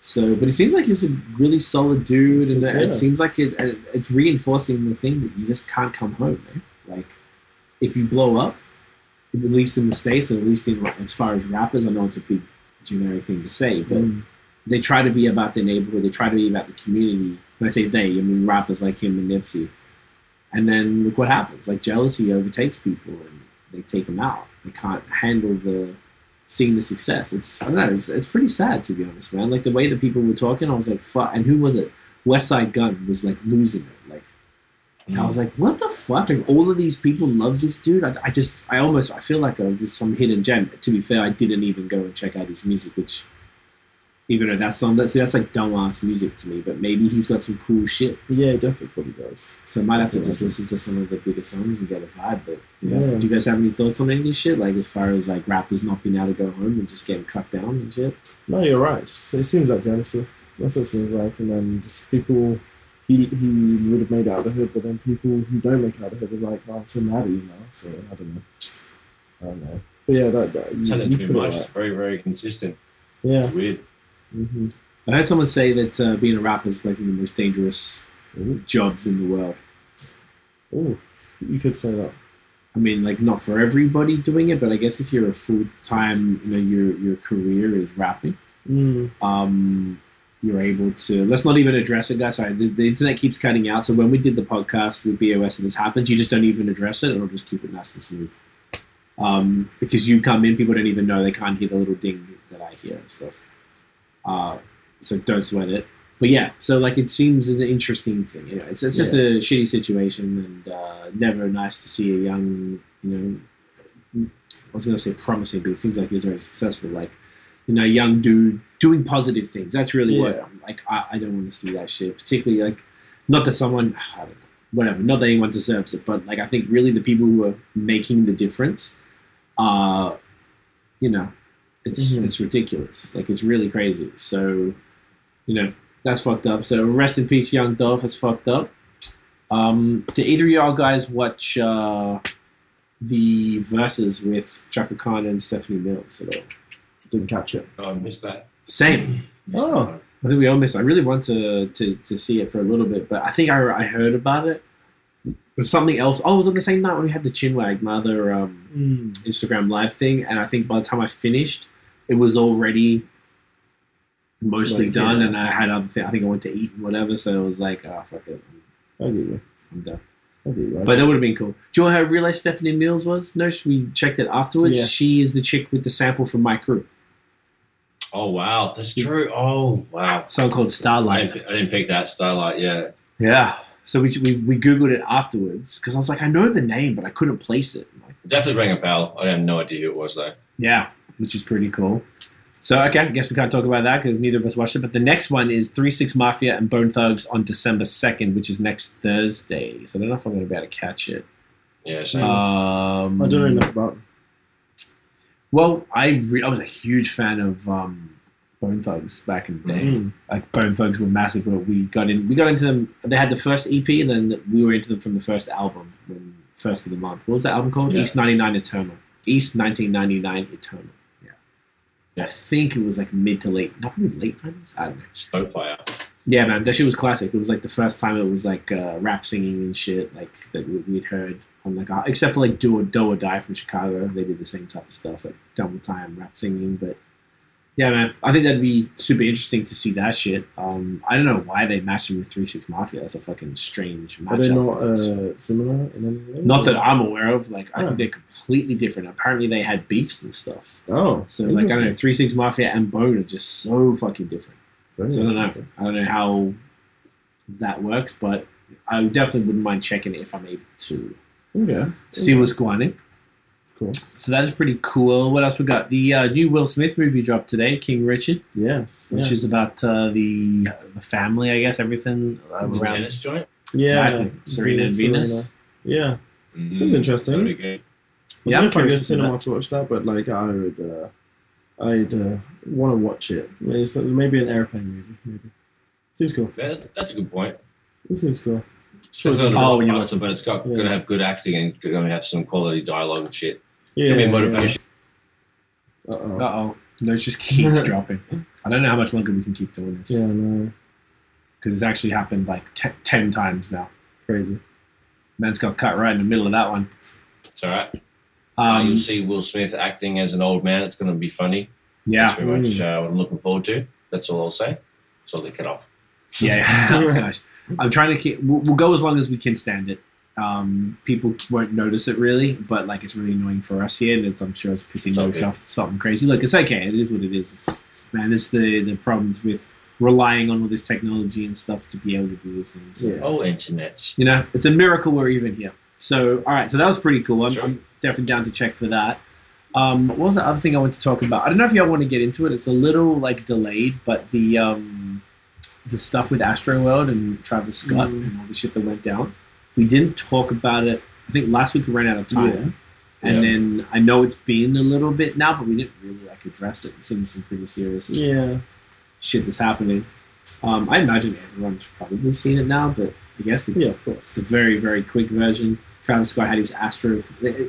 So, but it seems like he's a really solid dude, and Yeah. it seems like it, it's reinforcing the thing that you just can't come home, man. Like, if you blow up, at least in the states, or at least in as far as rappers, I know it's a big generic thing to say, but Mm. they try to be about their neighborhood. They try to be about the community. When I say they, I mean rappers like him and Nipsey. And then look what happens. Like jealousy overtakes people, and they take them out. They can't handle the seeing the success. It's I don't know. It's, it's pretty sad to be honest, man. Like the way that people were talking, I was like, fuck. And who was it? Westside Gunn was like losing it. Like I mm. was like, what the fuck? Like all of these people love this dude. I, I just, I almost, I feel like a, there's some hidden gem. To be fair, I didn't even go and check out his music, which, even though that's some, that's that's like dumbass music to me. But maybe he's got some cool shit. Yeah, he definitely probably does. So I might have to just listen to some of the bigger songs and get a vibe. But you know, Yeah. do you guys have any thoughts on any of this shit? Like as far as like rappers not being able to go home and just getting cut down and shit. No, you're right. It's just- it seems like jealousy. That's what it seems like. And then just people, he, he would have made it out of the hood, but then people who don't make it out of the hood are like, oh, I'm so mad at you now. So I don't know. I don't know. But yeah, that, that you, Telling you too it much. It's very, very consistent. Yeah. It's weird. Hmm I heard someone say that uh, being a rapper is like one of the most dangerous Ooh. jobs in the world. Ooh, you could say that. I mean, like not for everybody doing it, but I guess if you're a full time, you know, your your career is rapping, Mm. um, you're able to. Let's not even address it, guys. Sorry, the, the internet keeps cutting out. So when we did the podcast with BOS and this happens, you just don't even address it, and it'll just keep it nice and smooth. Um, because you come in, people don't even know they can't hear the little ding that I hear and stuff. Uh, so don't sweat it. But yeah, so like it seems an interesting thing. You know, it's, it's just a shitty situation, and uh, never nice to see a young, you know, I was gonna say promising, but it seems like he's very successful. Like, you know, young dude doing positive things. That's really Yeah. what like I, I don't want to see that shit. Particularly like, not that someone I don't know, whatever. Not that anyone deserves it, but like I think really the people who are making the difference, uh, you know, it's Mhm. it's ridiculous. Like it's really crazy. So, you know, that's fucked up. So rest in peace, young Dolph. It's fucked up. Um, did either of y'all guys watch uh, the verses with Chaka Khan and Stephanie Mills at all? Didn't catch it. Oh, I missed that. Same. Missed Oh. that. I think we all missed. I really want to, to to see it for a little bit, but I think I, I heard about it. There's something else. Oh, it was on the same night when we had the Chinwag, my other um, Mm. Instagram live thing, and I think by the time I finished, it was already mostly Like, done, yeah. and I had other things. I think I went to eat and whatever, so it was like, oh fuck it, I get you. I'm done. I get you. But that would have been cool. Do you know how I realized Stephanie Mills was? No, we checked it afterwards. Yes. She is the chick with the sample from my crew, Oh wow, that's true. Oh wow. song called I Starlight. didn't, I didn't pick that Starlight. Yeah. Yeah. So we, we, we googled it afterwards because I was like, I know the name, but I couldn't place it. Like, Definitely rang a bell. I have no idea who it was though. Yeah, which is pretty cool. So okay, I guess we can't talk about that because neither of us watched it. But the next one is Three Six Mafia and Bone Thugs on December second, which is next Thursday. So I don't know if I'm going to be able to catch it. Yeah. So Um, I don't know enough about. Them. Well, I re- I was a huge fan of um, Bone Thugs back in the day. Mm. Like Bone Thugs were massive. But we got in. We got into them. They had the first EP, and then we were into them from the first album, when first of the month. What was that album called? Yeah. East ninety nine Eternal. East nineteen ninety nine Eternal. I think it was like mid to late, not probably late nineties. I don't know. Snowfire. Yeah, man, that shit was classic. It was like the first time it was like uh, rap singing and shit, like that we- we'd heard on like except for like Do or Do or Die from Chicago. They did the same type of stuff, like double time rap singing. But yeah, man, I think that'd be super interesting to see that shit. Um, I don't know why they matched him with Three Six Mafia. That's a fucking strange matchup. Are they not uh, similar in any way? Not that I'm aware of. Like I think they're completely different. Apparently they had beefs and stuff. Oh, So like I don't know. Three Six Mafia and Bone are just so fucking different. Very So I don't know. I don't know how that works, but I definitely wouldn't mind checking it if I'm able to Okay, see what's going on. Of course. So that is pretty cool. What else we got? The uh, new Will Smith movie dropped today, King Richard, Yes, which yes. is about uh, the the family, I guess, everything uh, The around. tennis joint. yeah, Exactly. Serena and Venus. Yeah, Mm, Seems interesting. good. I Yeah, don't I'm know if I go curious to to cinema that. to watch that, but like I would, uh, I'd uh, want to watch it. Maybe, maybe an airplane movie. Maybe seems cool. Yeah, that's a good point. It seems cool. It's definitely Oh, not when a you blockbuster, but it's got Yeah. gonna have good acting and gonna have some quality dialogue and shit. Yeah, Gonna be motivation. Uh oh. Uh oh, no, it just keeps dropping. I don't know how much longer we can keep doing this Yeah, no, because it's actually happened like te- ten times now. crazy. Man's got cut right in the middle of that one. It's all right. Uh, Um, you'll see Will Smith acting as an old man. It's gonna be funny. yeah, That's very much uh, what I'm looking forward to. That's all I'll say. So they cut off. Yeah, oh, gosh. I'm trying to keep. We'll, we'll go as long as we can stand it. Um, people won't notice it really, but like it's really annoying for us here, and it's, I'm sure it's pissing It's okay. off something crazy. Look, it's okay. It is what it is. It's, it's- man, it's the the problems with relying on all this technology and stuff to be able to do these things. So, Yeah. Oh, internet. You know, it's a miracle we're even here. So, all right, so that was pretty cool. I'm, I'm definitely down to check for that. Um, what was the other thing I want to talk about? I don't know if y'all want to get into it. It's a little like delayed, but the um, the stuff with Astroworld and Travis Scott Mm. and all the shit that went down. We didn't talk about it. I think last week we ran out of time, and Yeah. then I know it's been a little bit now, but we didn't really like address it. It seems some pretty serious Yeah, shit that's happening. Um, I imagine everyone's probably seen it now, but I guess the yeah, of course. it's a very, very quick version. Travis Scott had his Astro,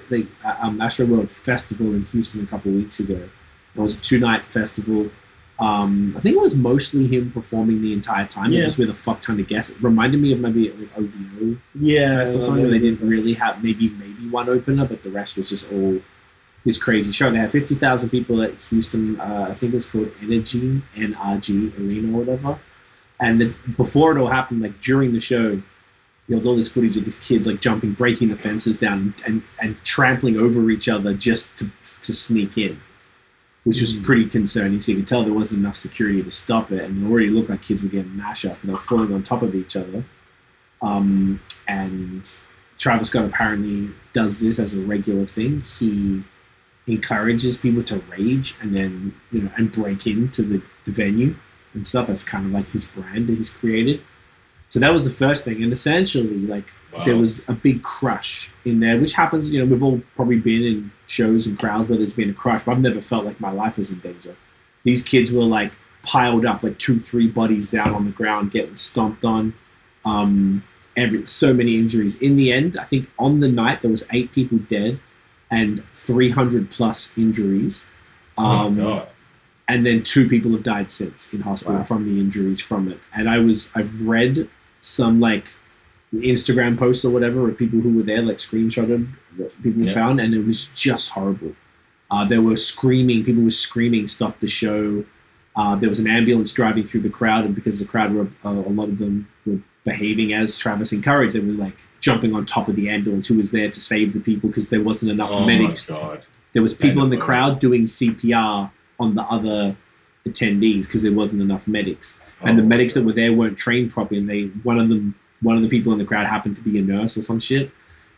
like um, Astroworld Festival in Houston a couple of weeks ago. It was a two-night festival. Um, I think it was mostly him performing the entire time, Yeah. just with a fuck ton of guests. It reminded me of maybe like OVO Yeah, or something. where they didn't really have maybe maybe one opener, but the rest was just all this crazy show. They had fifty thousand people at Houston. Uh, I think it was called Energy NRG Arena or whatever. And the, before it all happened, like during the show, there was all this footage of these kids like jumping, breaking the fences down, and and trampling over each other just to to sneak in, which was Mm. pretty concerning. So you could tell there wasn't enough security to stop it, and it already looked like kids were getting mashed up, and they were falling on top of each other. Um, and Travis Scott apparently does this as a regular thing. He encourages people to rage and then you know and break into the, the venue and stuff. That's kind of like his brand that he's created. So that was the first thing, and essentially, like Wow. there was a big crush in there, which happens. You know, we've all probably been in shows and crowds where there's been a crush, but I've never felt like my life was in danger. These kids were like piled up, like two, three buddies down on the ground, getting stomped on. Um, every so many injuries. In the end, I think on the night there was eight people dead and 300 plus injuries. oh Um, god. and then two people have died since in hospital Wow. from the injuries from it. And I was I've read some like Instagram posts or whatever of people who were there, like screenshotted what people Yeah. found, and it was just horrible. Uh, they were screaming. People were screaming, "Stop the show!" Uh, there was an ambulance driving through the crowd, and because the crowd were uh, a lot of them were behaving as Travis encouraged, they were like jumping on top of the ambulance who was there to save the people because there wasn't enough Oh medics god. there was people in the crowd doing CPR on the other attendees because there wasn't enough medics, and the Oh, medics that were there weren't trained properly. And they one of them, one of the people in the crowd happened to be a nurse or some shit,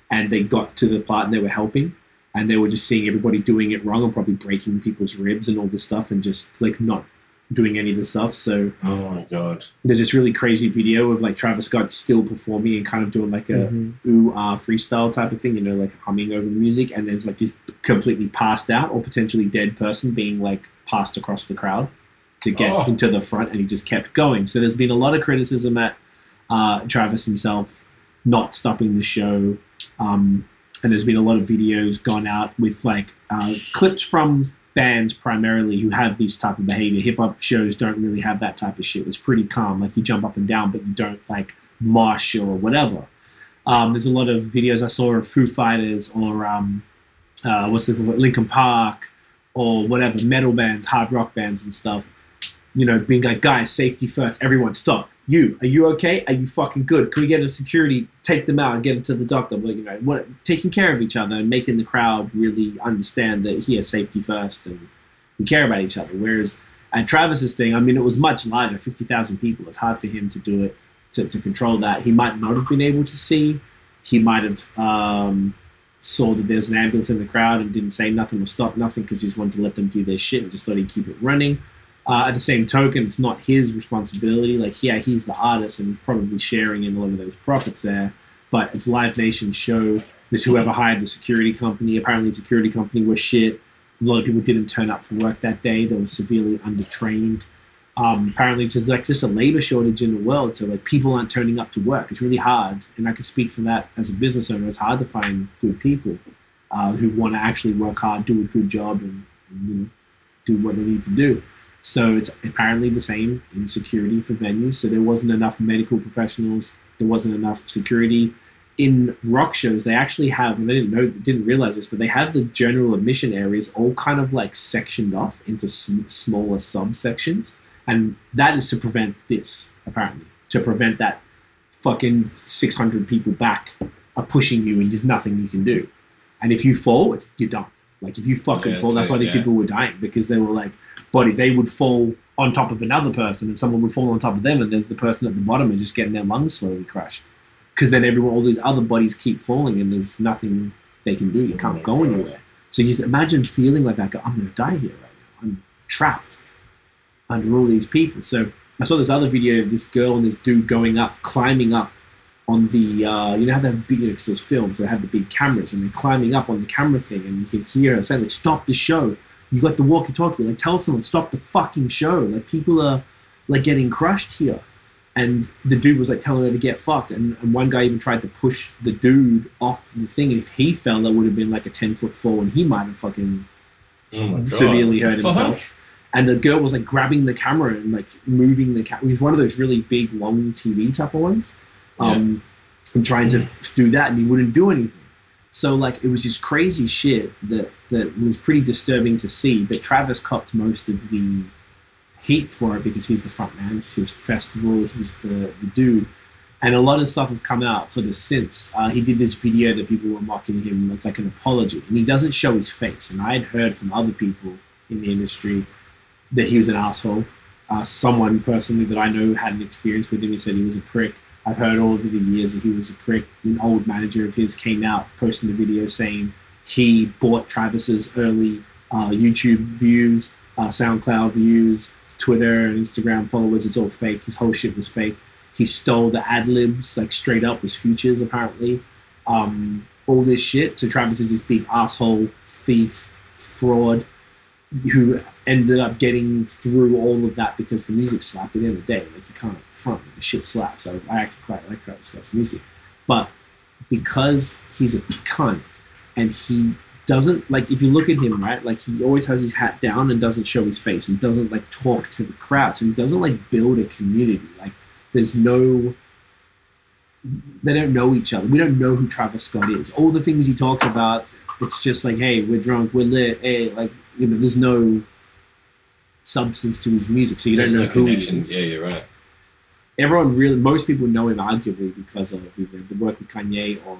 and they got to the part and they were helping, and they were just seeing everybody doing it wrong and probably breaking people's ribs and all this stuff, and just like not doing any of the stuff. So Oh my god. there's this really crazy video of like Travis Scott still performing and kind of doing like a Mhm. ooh ah freestyle type of thing, you know, like humming over the music, and there's like this completely passed out or potentially dead person being like passed across the crowd to get Oh. into the front, and he just kept going. So there's been a lot of criticism at uh, Travis himself not stopping the show, um, and there's been a lot of videos gone out with like uh, clips from bands primarily who have this type of behavior. Hip hop shows don't really have that type of shit. It's pretty calm, like you jump up and down, but you don't like mosh or whatever. Um, there's a lot of videos I saw of Foo Fighters or um, uh, what's it called, Linkin Park or whatever metal bands, hard rock bands and stuff. You know, being like, guys, safety first. Everyone, stop. You, are you okay? Are you fucking good? Can we get a security, take them out and get them to the doctor? But you know, what, taking care of each other and making the crowd really understand that here, safety first, and we care about each other. Whereas at Travis's thing, I mean, it was much larger, fifty thousand people. It's hard for him to do it to, to control that. He might not have been able to see. He might have um, saw that there's an ambulance in the crowd and didn't say nothing or stop nothing because he just wanted to let them do their shit and just thought he'd keep it running. Uh, at the same token, it's not his responsibility. Like, yeah, he's the artist and probably sharing in a lot of those profits there. But it's Live Nation's show. There's whoever hired the security company. Apparently, the security company was shit. A lot of people didn't turn up for work that day. They were severely undertrained. Um, apparently, it's just like just a labor shortage in the world. So like people aren't turning up to work. It's really hard, and I can speak for that as a business owner. It's hard to find good people uh, who want to actually work hard, do a good job, and, and you know, do what they need to do. So it's apparently the same in security for venues. So there wasn't enough medical professionals. There wasn't enough security in rock shows. They actually have, and they didn't know, didn't realize this, but they have the general admission areas all kind of like sectioned off into sm- smaller subsections, and that is to prevent this. Apparently, to prevent that fucking six hundred people back are pushing you, and there's nothing you can do. And if you fall, it's you're done. Like if you fucking Yeah, fall, that's why these yeah. people were dying because they were like, body, they would fall on top of another person, and someone would fall on top of them, and there's the person at the bottom and just getting their lungs slowly crushed. Because then everyone, all these other bodies keep falling, and there's nothing they can do. You can't go anywhere. So you imagine feeling like, like I'm going to die here right now. I'm trapped under all these people. So I saw this other video of this girl and this dude going up, climbing up on the, uh, you know how they have big, you know, 'cause there's films, they have the big cameras, and they're climbing up on the camera thing, and you can hear her saying, like, stop the show. You got the walkie-talkie. Like, tell someone, stop the fucking show. Like, people are, like, getting crushed here. And the dude was, like, telling her to get fucked. And, and one guy even tried to push the dude off the thing. And if he fell, that would have been, like, a 10-foot fall, and he might have fucking Oh severely hurt Fuck. himself. And the girl was like grabbing the camera and like moving the camera. It was one of those really big, long TV type of ones, um, and trying to do that, and he wouldn't do anything. So like it was this crazy shit that that was pretty disturbing to see. But Travis copped most of the heat for it because he's the front man. It's his festival. He's the the dude. and a lot of stuff have come out sort of since. Uh, he did this video that people were mocking him as like an apology, and he doesn't show his face. And I had heard from other people in the industry that he was an asshole. Uh, someone personally that I know had an experience with him, he said he was a prick. I've heard all over the years that he was a prick. An old manager of his came out posting a video saying he bought Travis's early uh, YouTube views, uh, SoundCloud views, Twitter and Instagram followers. It's all fake. His whole shit was fake. He stole the ad libs, like straight up, was Future's apparently. Um, all this shit. So Travis is this big asshole, thief, fraud, who ended up getting through all of that because the music slapped at the end of the day. Like you can't front the shit slaps. I, I actually quite like Travis Scott's music, but because he's a cunt and he doesn't like if you look at him right like he always has his hat down and doesn't show his face and doesn't like talk to the crowd. So he doesn't like build a community. Like there's no they don't know each other. We don't know who travis scott is. All the things he talks about it's just like hey we're drunk we're lit hey like you know there's no substance to his music so you don't There's know no who he is Yeah, you're right. everyone really most people know him arguably because of you know, the work with Kanye or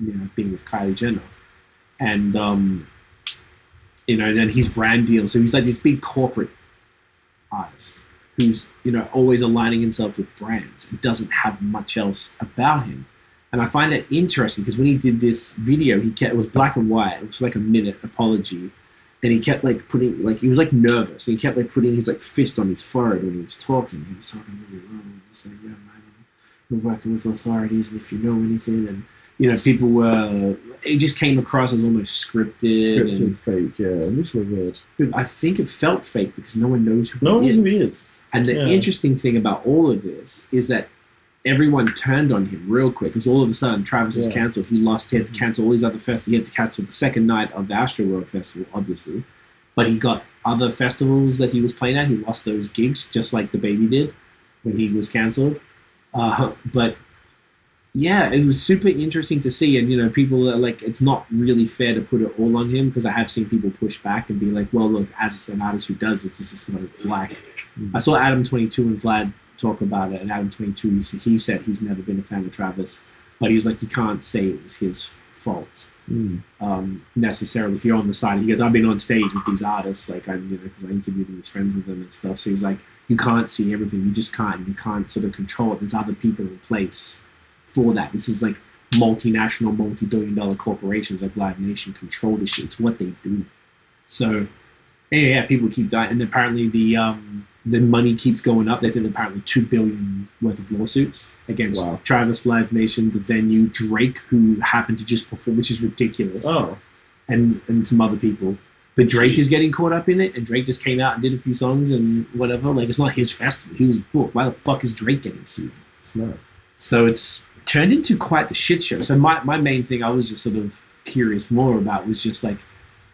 you know being with Kylie Jenner, and um, you know then his brand deal. So he's like this big corporate artist who's you know always aligning himself with brands and doesn't have much else about him. And I find it interesting because when he did this video, he kept it was black and white. It was like a minute apology, and he kept like putting like he was like nervous. And he kept like putting his like fist on his forehead when he was talking. He was talking really low and just like, "Yeah, man, we're working with authorities, and if you know anything, and you know, people were. It just came across as almost scripted. Scripted, And, fake, yeah. It so weird. Dude, I think it felt fake because no one knows who No one he knows who is. he is. And the Yeah. interesting thing about all of this is that everyone turned on him real quick because all of a sudden Travis is cancelled. He lost. He had to cancel all his other festivals. He had to cancel the second night of the Astroworld Festival, obviously. But he got other festivals that he was playing at. He lost those gigs just like DaBaby did when he was cancelled. Uh, but yeah, it was super interesting to see. And you know, people are like, it's not really fair to put it all on him because I have seen people push back and be like, well, look, as an artist who does this, this is what it's like. Mhm. I saw Adam Twenty Two and Vlad talk about it, and Adam Twenty Two he, he said he's never been a fan of Travis, but he's like, you can't say it was his fault Mm. um, necessarily if you're on the side. He goes, I've been on stage with these artists, like I'm, you know, because I interviewed him, he's friends with them and stuff. So he's like, you can't see everything. You just can't. You can't sort of control it. There's other people in place for that. This is like multinational, multi-billion-dollar corporations like Live Nation control this shit. It's what they do. So, yeah, yeah, people keep dying, and apparently the um, the money keeps going up. They think apparently two billion worth of lawsuits against Wow. Travis, Live Nation, the venue, Drake, who happened to just perform, which is ridiculous Oh, and and some other people. But Drake Jeez. is getting caught up in it, and Drake just came out and did a few songs and whatever. Like it's not his festival; he was booked. Why the fuck is Drake getting sued? it's mad. So it's turned into quite the shit show. So my my main thing I was just sort of curious more about was just like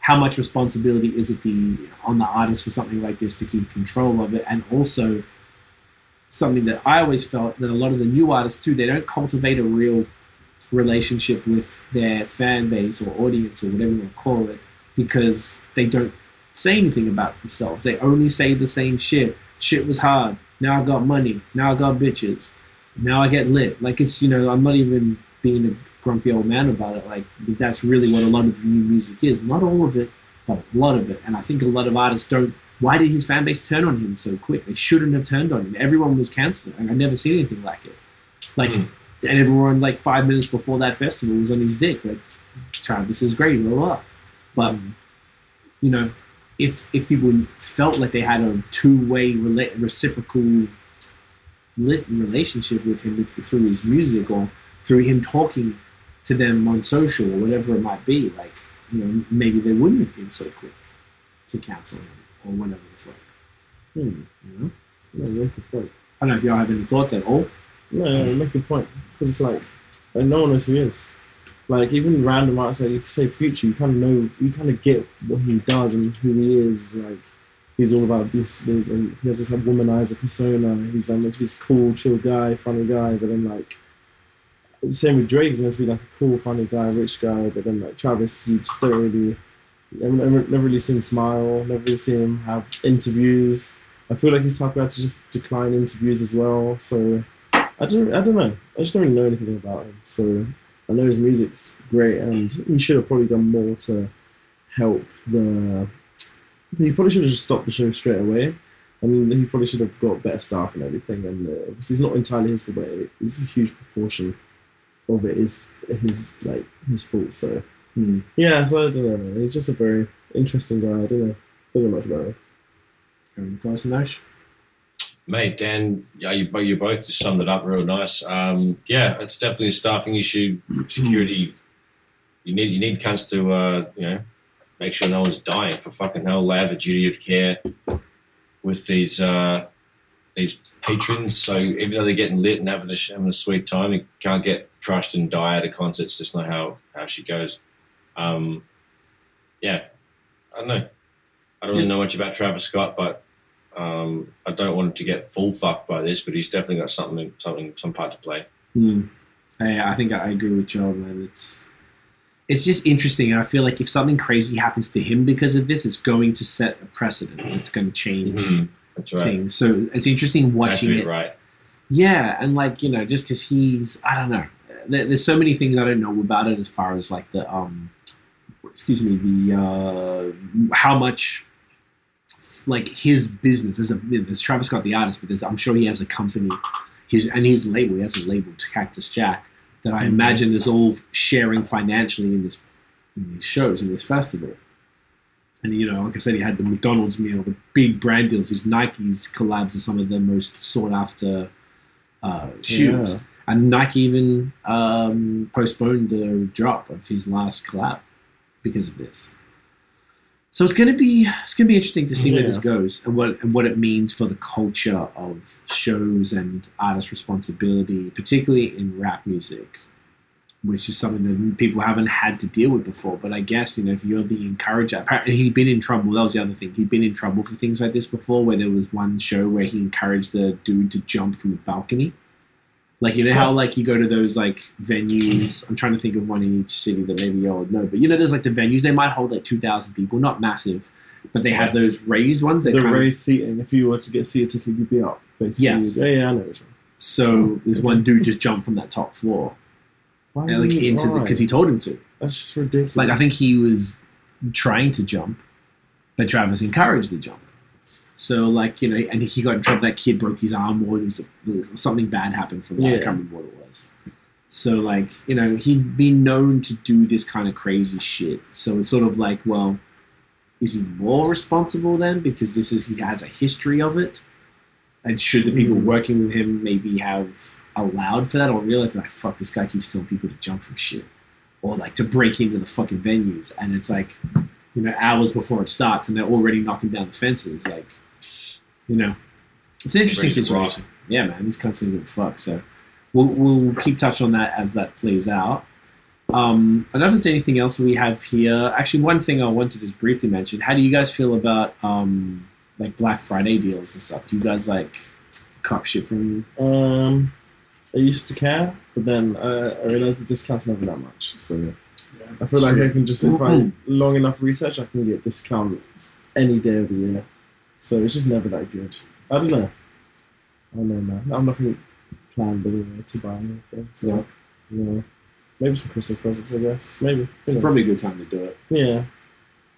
how much responsibility is it the on the artist for something like this to keep control of it, and also something that I always felt that a lot of the new artists too they don't cultivate a real relationship with their fan base or audience or whatever you want to call it because they don't say anything about themselves. They only say the same shit. Shit was hard. Now I got money. Now I got bitches. Now I get lit. Like it's you know I'm not even being a grumpy old man about it. Like that's really what a lot of the new music is. Not all of it, but a lot of it. And I think a lot of artists don't. Why did his fan base turn on him so quick? They shouldn't have turned on him. Everyone was canceling. I've never seen anything like it. Like, Hmm. and everyone like five minutes before that festival was on his dick. Like, Travis is great, blah blah. But you know, if if people felt like they had a two way rela- reciprocal lit relationship with him with, through his music or through him talking to them on social or whatever it might be, like you know, maybe they wouldn't have been so quick to cancel him or whatever it's like. Hmm. You know, No, you make a point. I don't know if y'all have any thoughts at all. No, no, you make a point because it's like, like no one knows who he is. Like even random artists, like you say Future, you kind of know, you kind of get what he does and who he is. Like he's all about this. And he has this like, womanizer persona. He's meant this cool, chill guy, funny guy, but then like. Same with Drake, he's meant to be like a cool, funny guy, rich guy, but then like Travis, you just don't really, never, never, really seen him smile, never really seen him have interviews. I feel like he's talking about to just decline interviews as well. So I don't, I don't know. I just don't really know anything about him. So I know his music's great, and he should have probably done more to help the. He probably should have just stopped the show straight away. I mean, he probably should have got better staff and everything. And uh, it's not entirely his fault, but it's a huge proportion of it is his like his fault. So Hmm. yeah, so I don't know. Man. He's just a very interesting guy. I don't know. Don't know much about him. Any thoughts on those? Mate, Dan, yeah, you, bo- you both just summed it up real nice. Um, yeah, it's definitely a staffing issue. Security, you need you need cunts to uh, you know make sure no one's dying. For fucking hell, they have a duty of care with these uh, these patrons. So even though they're getting lit and having a, having a sweet time, you can't get crushed and die at a concert. It's just not how how she goes. Um, yeah, I don't know. I don't really know much about Travis Scott, but um, I don't want him to get full fucked by this, but he's definitely got something, something, some part to play. Hmm. I, I think I agree with Joe, man. It's it's just interesting, and I feel like if something crazy happens to him because of this, it's going to set a precedent. It's going to change Mhm. That's right. things. So it's interesting watching it. right. Yeah, and like you know, just because he's, I don't know. There, there's so many things I don't know about it as far as like the um, excuse me, the uh, how much like his business. There's a there's Travis Scott the artist, but there's I'm sure he has a company, his and his label. He has a label, Cactus Jack, that I Mhm. imagine is all sharing financially in this in these shows in this festival. And you know, like I said, he had the McDonald's meal, the big brand deals. His Nikes collabs are some of the most sought after uh, shoes. Yeah. And Nike even um, postponed the drop of his last collab because of this. So it's gonna be it's gonna be interesting to see where this goes and what and what it means for the culture of shows and artist responsibility, particularly in rap music, which is something that people haven't had to deal with before. But I guess you know if you're the encourager, apparently he'd been in trouble. That was the other thing. He'd been in trouble for things like this before, where there was one show where he encouraged the dude to jump from the balcony. Like you know how like you go to those like venues. Mm-hmm. I'm trying to think of one in each city that maybe y'all would know, but you know there's like the venues they might hold like two thousand people, not massive, but they have those raised ones. That the kind of, raised seating. If you were to get seated ticket, you'd be up. Basically. Yes. Yeah, yeah, I know which one. so oh, there's one dude just jumped from that top floor, Why and, like you- into why? because he told him to. That's just ridiculous. Like I think he was trying to jump, but Travis encouraged the jump. So like you know, and he got in trouble. That kid broke his arm, or it was something bad happened from that. I can't remember what it was. So like you know, he'd been known to do this kind of crazy shit. So it's sort of like, well, is he more responsible then because this is he has a history of it? And should the people Mm. working with him maybe have allowed for that, or realized like, fuck, this guy keeps telling people to jump from shit, or like to break into the fucking venues, and it's like, you know, hours before it starts, and they're already knocking down the fences, like, you know, it's an interesting Ready to rock. situation. Yeah, man, these cunts don't give a fuck. So we'll we'll keep touch on that as that plays out. Um, I don't know if there's anything else we have here. Actually, one thing I wanted to just briefly mention. How do you guys feel about um, like Black Friday deals and stuff? Do you guys like cop shit from? Um, I used to care, but then uh, I realized the discount's never that much. So yeah, I feel like true. I can just, if I long enough research, I can get discounts any day of the year. So it's just never that good. I don't know. I don't know, man. I'm nothing planned anyway to buy anything. So Yeah. yeah, maybe some Christmas presents, I guess. Maybe. It's probably a good time to do it. Yeah.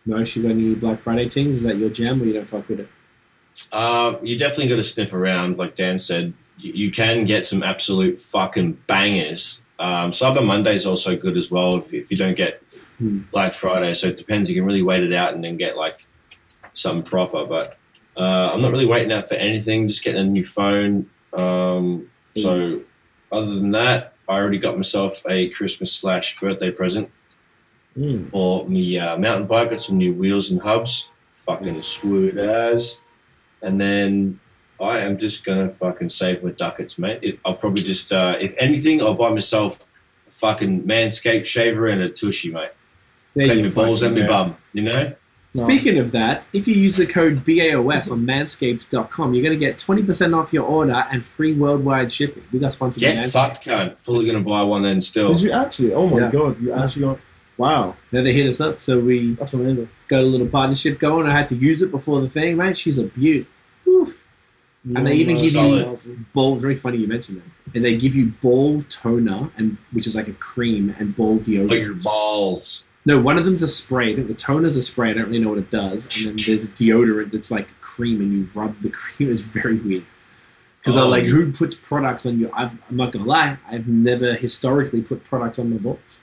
No, you got any Black Friday things? Is that your jam, or you don't fuck with it? Uh, you definitely got to sniff around, like Dan said. You, you can get some absolute fucking bangers. Um, Cyber Monday is also good as well if, if you don't get Hmm. Black Friday. So it depends. You can really wait it out and then get like something proper. But uh, I'm not really waiting out for anything. Just getting a new phone. Um, so other than that, I already got myself a Christmas slash birthday present Mm. for me uh, mountain bike. Got some new wheels and hubs. Fucking Nice. sweet as. And then I am just gonna fucking save my ducats, mate. I'll probably just, uh, if anything, I'll buy myself a fucking manscaped shaver and a tushy, mate. There Take you balls and go. bum, you know. Speaking Nice. of that, if you use the code BAOS on manscaped.com, you're going to get 20% off your order and free worldwide shipping. We got sponsored by Get Manscaped. fucked, cunt. Fully gonna buy one then. Still, Did you actually? Oh my Yeah. god, you actually got. Wow, Then they hit us up, so we that's amazing. got a little partnership going. I had to use it before the thing, man. She's a beaut. Oof. And they even give you- Solid. ball. Very funny you mentioned that. And they give you ball toner, and which is like a cream, and ball deodorant. Like your balls. No, one of them's a spray. I think the toner's a spray. I don't really know what it does. And then there's a deodorant that's like cream, and you rub the cream. It's very weird. Because Oh. I'm like, um, who puts products on you? I'm, I'm not gonna lie. I've never historically put products on my balls.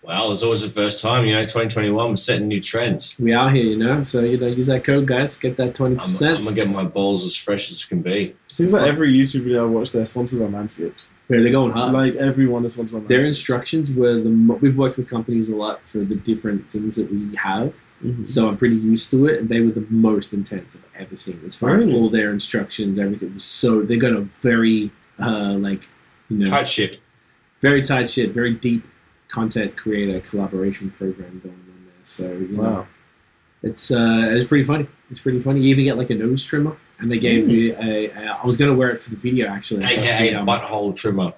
Well, it's always the first time. You know, 2021, we're setting new trends. We are here, you know. So you know, use that code, guys. Get that twenty I'm, I'm gonna get my balls as fresh as can be. Seems like every YouTube video I watch, they're sponsored by Manscaped. Where they're going hard. Like everyone is sponsored by Manscaped. Their instructions were the. Mo- we've worked with companies a lot for the different things that we have. Mhm. So I'm pretty used to it, and they were the most intense I've ever seen. As far as all their instructions, everything was so. They got a very uh, like you know Tight ship. very tight shit, very deep content creator collaboration program going on there. So you know, Wow. it's uh, it's pretty funny. It's pretty funny. You even get like a nose trimmer, and they gave Mm. you a, a. I was gonna wear it for the video actually. but AKA the, um, butthole trimmer.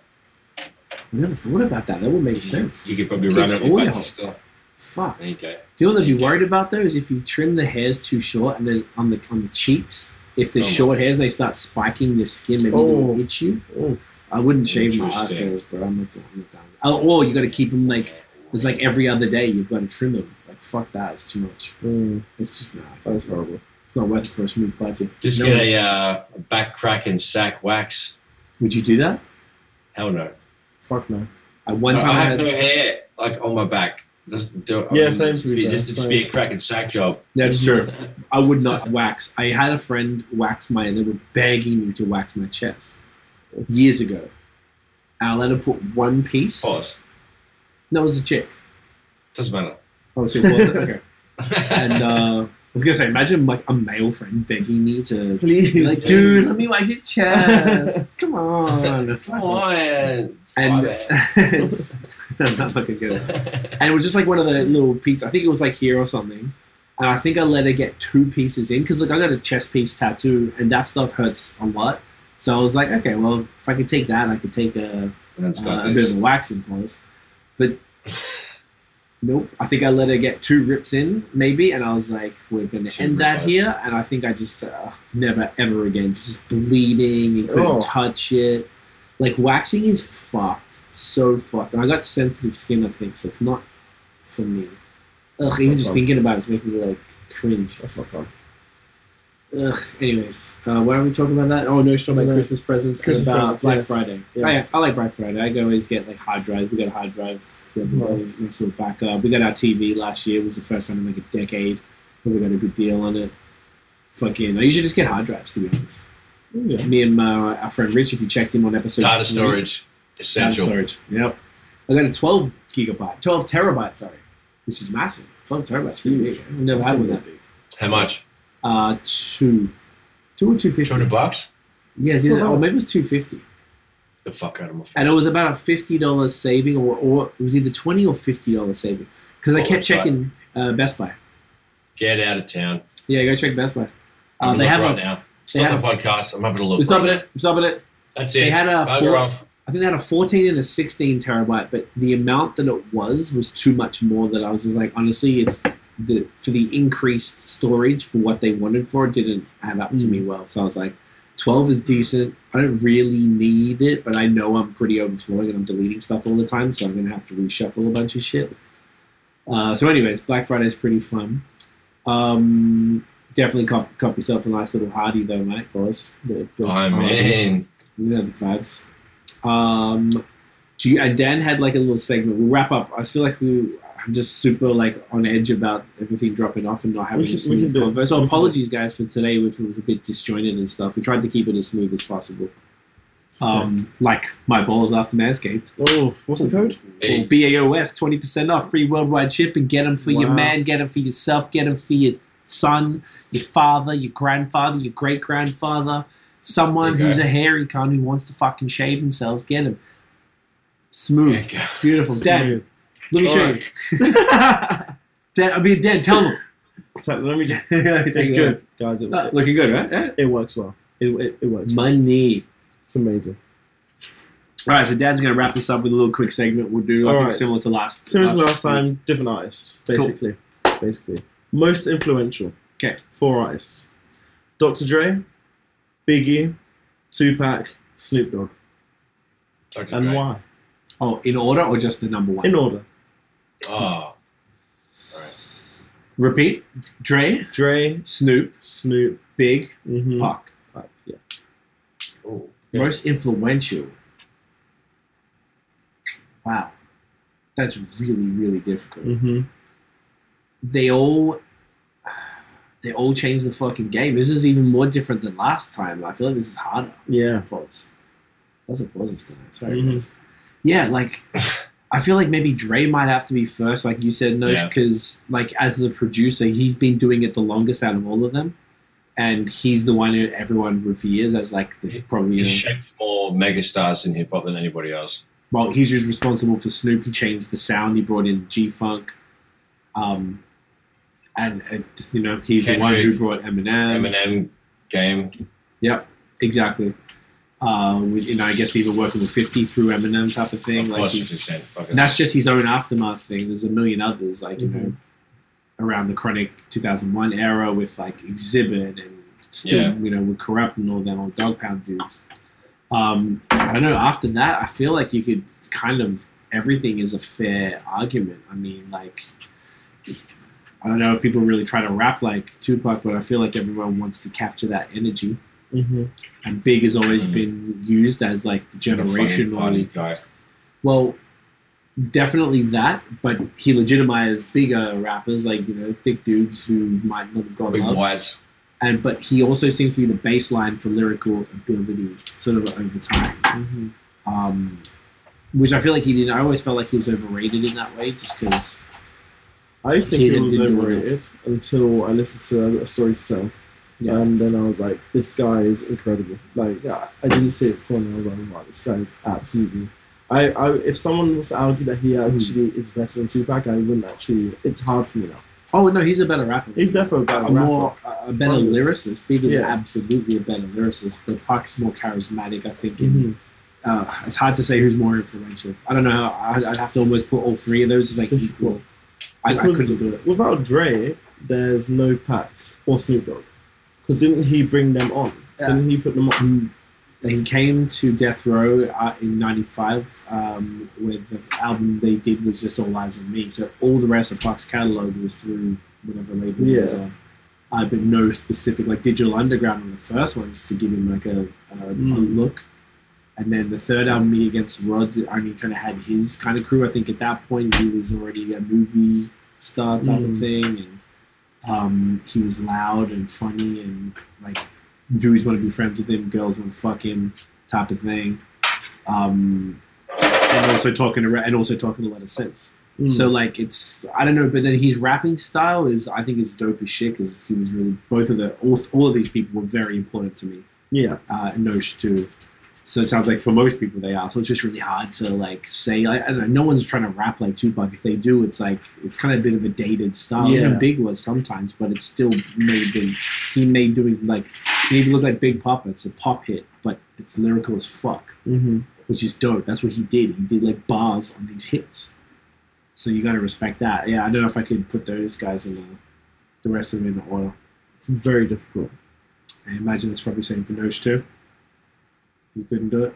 I never thought about that. That would make sense. You could probably Keeps run it all with your butt stuff. Fuck. There you go. Do you know what they'd be Okay. worried about though? Is if you trim the hairs too short and then on the on the cheeks, if they're Oh. short hairs and they start spiking your skin, maybe Oh. they'll itch you. Oh. I wouldn't shave my ass hairs, bro. I'm not doing, I'm not down. Oh, or you got to keep them like it's like every other day. You've got to trim them. Like fuck that. It's too much. Mm, It's just not. that's horrible. It's not worth it for a smooth budget. Just No get one- a, uh, a back crack and sack wax. Would you do that? Hell no. Fuck no. I one I time I have had, no hair like on my back. Just do, it. Yeah, um, same just to be be, just to be a crack and sack job. That's true. I would not wax. I had a friend wax my, and they were begging me to wax my chest years ago. And I let her put one piece. Pause. No, it was a chick. Doesn't matter. Oh, so it was okay. And uh, I was gonna say, imagine like a male friend begging me to, Please. be like, dude, let me wax your chest. Come on. Come on. And Stop it's, not fucking good. And it was just like one of the little pieces. I think it was like here or something. And I think I let her get two pieces in because like I got a chest piece tattoo, and that stuff hurts a lot. So I was like, okay, well, if I could take that, I could take a, uh, a bit of a waxing pause. But nope, I think I let her get two rips in, maybe, and I was like, we're going to end that here. And I think I just uh, never ever again, just bleeding, you couldn't Oh. touch it. Like waxing is fucked, so fucked. And I got sensitive skin, I think, so it's not for me. Ugh, even just fun. thinking about it's making me like cringe. That's not fun. Ugh. Anyways, uh, why are we talking about that? Oh no, talking about No. Christmas presents. Christmas about presents, Black yes. Friday. Yes. Oh, yeah, I like Black Friday. I always get like hard drives. We got a hard drive. The other day, Nice. nice little backup. We got our TV last year. It was the first time in like a decade. But we got a good deal on it. Fucking, I usually just get hard drives to be honest. Yeah. Me and uh, our friend Rich, if you checked him on episode Data three- storage. Data storage. Yep. I got a 12 gigabyte, 12 terabyte, sorry, which is massive. 12 terabytes, pretty big. I've never had one that big. How much? Uh, two, two or two fifty. 200 bucks? Yeah, it's or maybe it was two fifty, The fuck out of my face. and it was about a fifty dollars saving, or, or it was either twenty or fifty dollars saving, because I kept checking uh, Best Buy. Get out of town. Yeah, go check Best Buy. Uh, they have right a, now. they Stop the podcast. I'm having a look. We're stopping right it. We're stopping it. That's They had a four, off. I think they had a 14 and a 16 terabyte, but the amount that it was was too much more that I was just like, honestly, it's the for the increased storage for what they wanted for it didn't add up to Mm. me well. So I was like, 12 is decent. I don't really need it, but I know I'm pretty overflowing and I'm deleting stuff all the time, so I'm gonna have to reshuffle a bunch of shit. Uh, so, anyways, Black Friday is pretty fun. Um, definitely cop, cop yourself a nice little hardy though, mate, boys. The- the- I'm um, in. you know the vibes. Um, do you, and Dan had like a little segment. We'll wrap up. I feel like we I'm just super like on edge about everything dropping off and not having We a smooth can convo. So We can do apologies, guys, for today. If it was a bit disjointed and stuff. We tried to keep it as smooth as possible. Um, like my balls after Manscaped. Oh, what's the code? Hey, Or BAOS, twenty percent off, free worldwide shipping. Get them for your man. Get them for yourself. Get them for your son, your father, your grandfather, your great grandfather, someone There you who's a hairy cunt who wants to fucking shave themselves. Get them. Smooth, there you go. beautiful. Dan, let me show Alright. you. Dan, I mean, Dan, tell them. So let me just. it's It's good, guys. It, Uh, looking good, right? Yeah. it works well. It, it, it works. Money. It's amazing. All right, so Dad's gonna wrap this up with a little quick segment. We'll do, I think, Alright. similar to last. Similar to last time, different artists, Cool. basically. Basically. Most influential. Okay. Four artists. Dr. Dre, Biggie, Tupac, Snoop Dogg, Okay, and great. why? Oh, in order or just the number one? In order: Oh, Alright. Repeat. Dre, Dre, Snoop, Snoop, Big, mm-hmm. Pac. yeah. Ooh. Most influential. Wow. That's really, really difficult. Mm-hmm. They all they all changed the fucking game. This is even more different than last time. I feel like this is harder. Yeah. Applause. That's applause still. Sorry, Mhm. guys. Yeah, like I feel like maybe Dre might have to be first, like you said, Nosh, Yeah. because like as the producer, he's been doing it the longest out of all of them, and he's the one who everyone reveres as like the probably. He You know, shaped more megastars in hip hop than anybody else. well, he's just responsible for Snoop. He changed the sound. He brought in G Funk, um, and uh, just, you know he's the one who brought Eminem. Eminem game. Yep, exactly. Um, with, you know, I guess even working with Fifty through Eminem type of thing. Of like course, he's, and that's just his own aftermath thing. There's a million others, like you know, around the Chronic 2001 era with like Xzibit and still, Yeah. you know, with Kurupt and all them old Dog Pound dudes. Um, I don't know. After that, I feel like you could kind of everything is a fair argument. I mean, like. I don't know if people really try to rap like Tupac, but I feel like everyone wants to capture that energy Mm-hmm. and Big has always Mm. been used as like the the funny generational. guy. Well, definitely that, but he legitimized bigger rappers like you know thick dudes who might not have got Big love, wise. and but he also seems to be the baseline for lyrical ability, sort of over time. Mm-hmm. Um, which I feel like he didn't. I always felt like he was overrated in that way, just because. I used to think he was overrated until I listened to a story to tell. Yeah. And then I was like, this guy is incredible. Like, yeah, I didn't see it before, and I was like, wow, this guy is absolutely. I, I, if someone was to argue that he actually is better than Tupac, I wouldn't actually. It's hard for me now. Oh no, he's a better rapper. He's definitely a better a rapper. more a better Probably. lyricist. Is Yeah. absolutely a better lyricist, but Pac's more charismatic. I think. Mhm. uh, it's hard to say who's more influential. I don't know. I'd, I'd have to almost put all three of those as like It's equal. I, I couldn't do it. Without Dre, there's no Pac or Snoop Dogg. Because didn't he bring them on? Yeah. Didn't he put them on? Um, He came to Death Row uh, in '95, um, where the album they did was just All Eyes on Me. So all the rest of Pac's catalog was through whatever label he was Yeah. on. Uh, but no specific, like Digital Underground were the first ones to give him like a, a, a Mm. look. And then the third album, Me Against the World, only kind of had his kind of crew. I think at that point he was already a movie star type of Mm. thing, and um, he was loud and funny, and like dudes want to be friends with him, girls want to fuck him, type of thing. Um, and also talking to and also talking a lot of sense. Mm. So like it's I don't know, but then his rapping style is I think is dope as shit because he was really both of the all, all of these people were very important to me. yeah. Uh, and Nosh too. So it sounds like for most people they are. So it's just really hard to like say. Like, I don't know. No one's trying to rap like Tupac. If they do, it's like it's kind of a bit of a dated style. Yeah. Even Big was sometimes, but it's still made him. He made doing like he made it look like Big Papa. It's a pop hit, but it's lyrical as fuck Mm-hmm. which is dope. That's what he did. He did like bars on these hits. So you got to respect that. Yeah, I don't know if I could put those guys in the, the rest of them in the order. It's very difficult. I imagine it's probably same for Nosh too. You couldn't do it.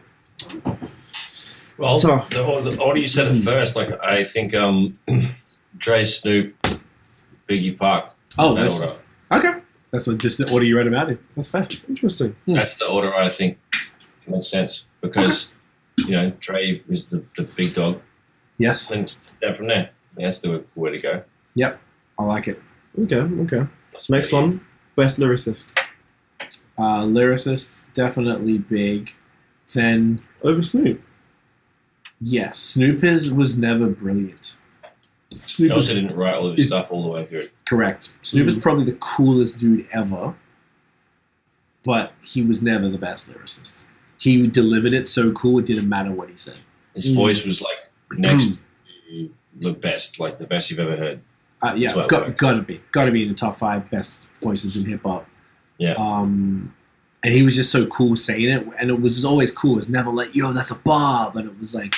Well, tough. the, the order you said it first, like I think um, Dre, Snoop, Biggie Pac. Oh, that that's, order. okay. That's what just the order you read about it. That's fair. Interesting. Hmm. That's the order I think makes sense because you know Dre is the, the big dog. Yes, Then step from there. That's the way to go. Yep, I like it. Okay. Okay. That's Next one. Best lyricist. Uh, lyricist definitely big. Then Over Snoop. yes, Snoop is was never brilliant. He Snoop was also didn't write all of his stuff all the way through. Correct. Snoop is Mm. probably the coolest dude ever, but he was never the best lyricist. He delivered it so cool it didn't matter what he said. His Mm. voice was like next to the best, like the best you've ever heard. Uh, yeah, That's what it got, works. gotta be, gotta be in the top five best voices in hip hop. Yeah. Um, and he was just so cool saying it, and it was always cool. It was never like, "Yo, that's a bob," and it was like,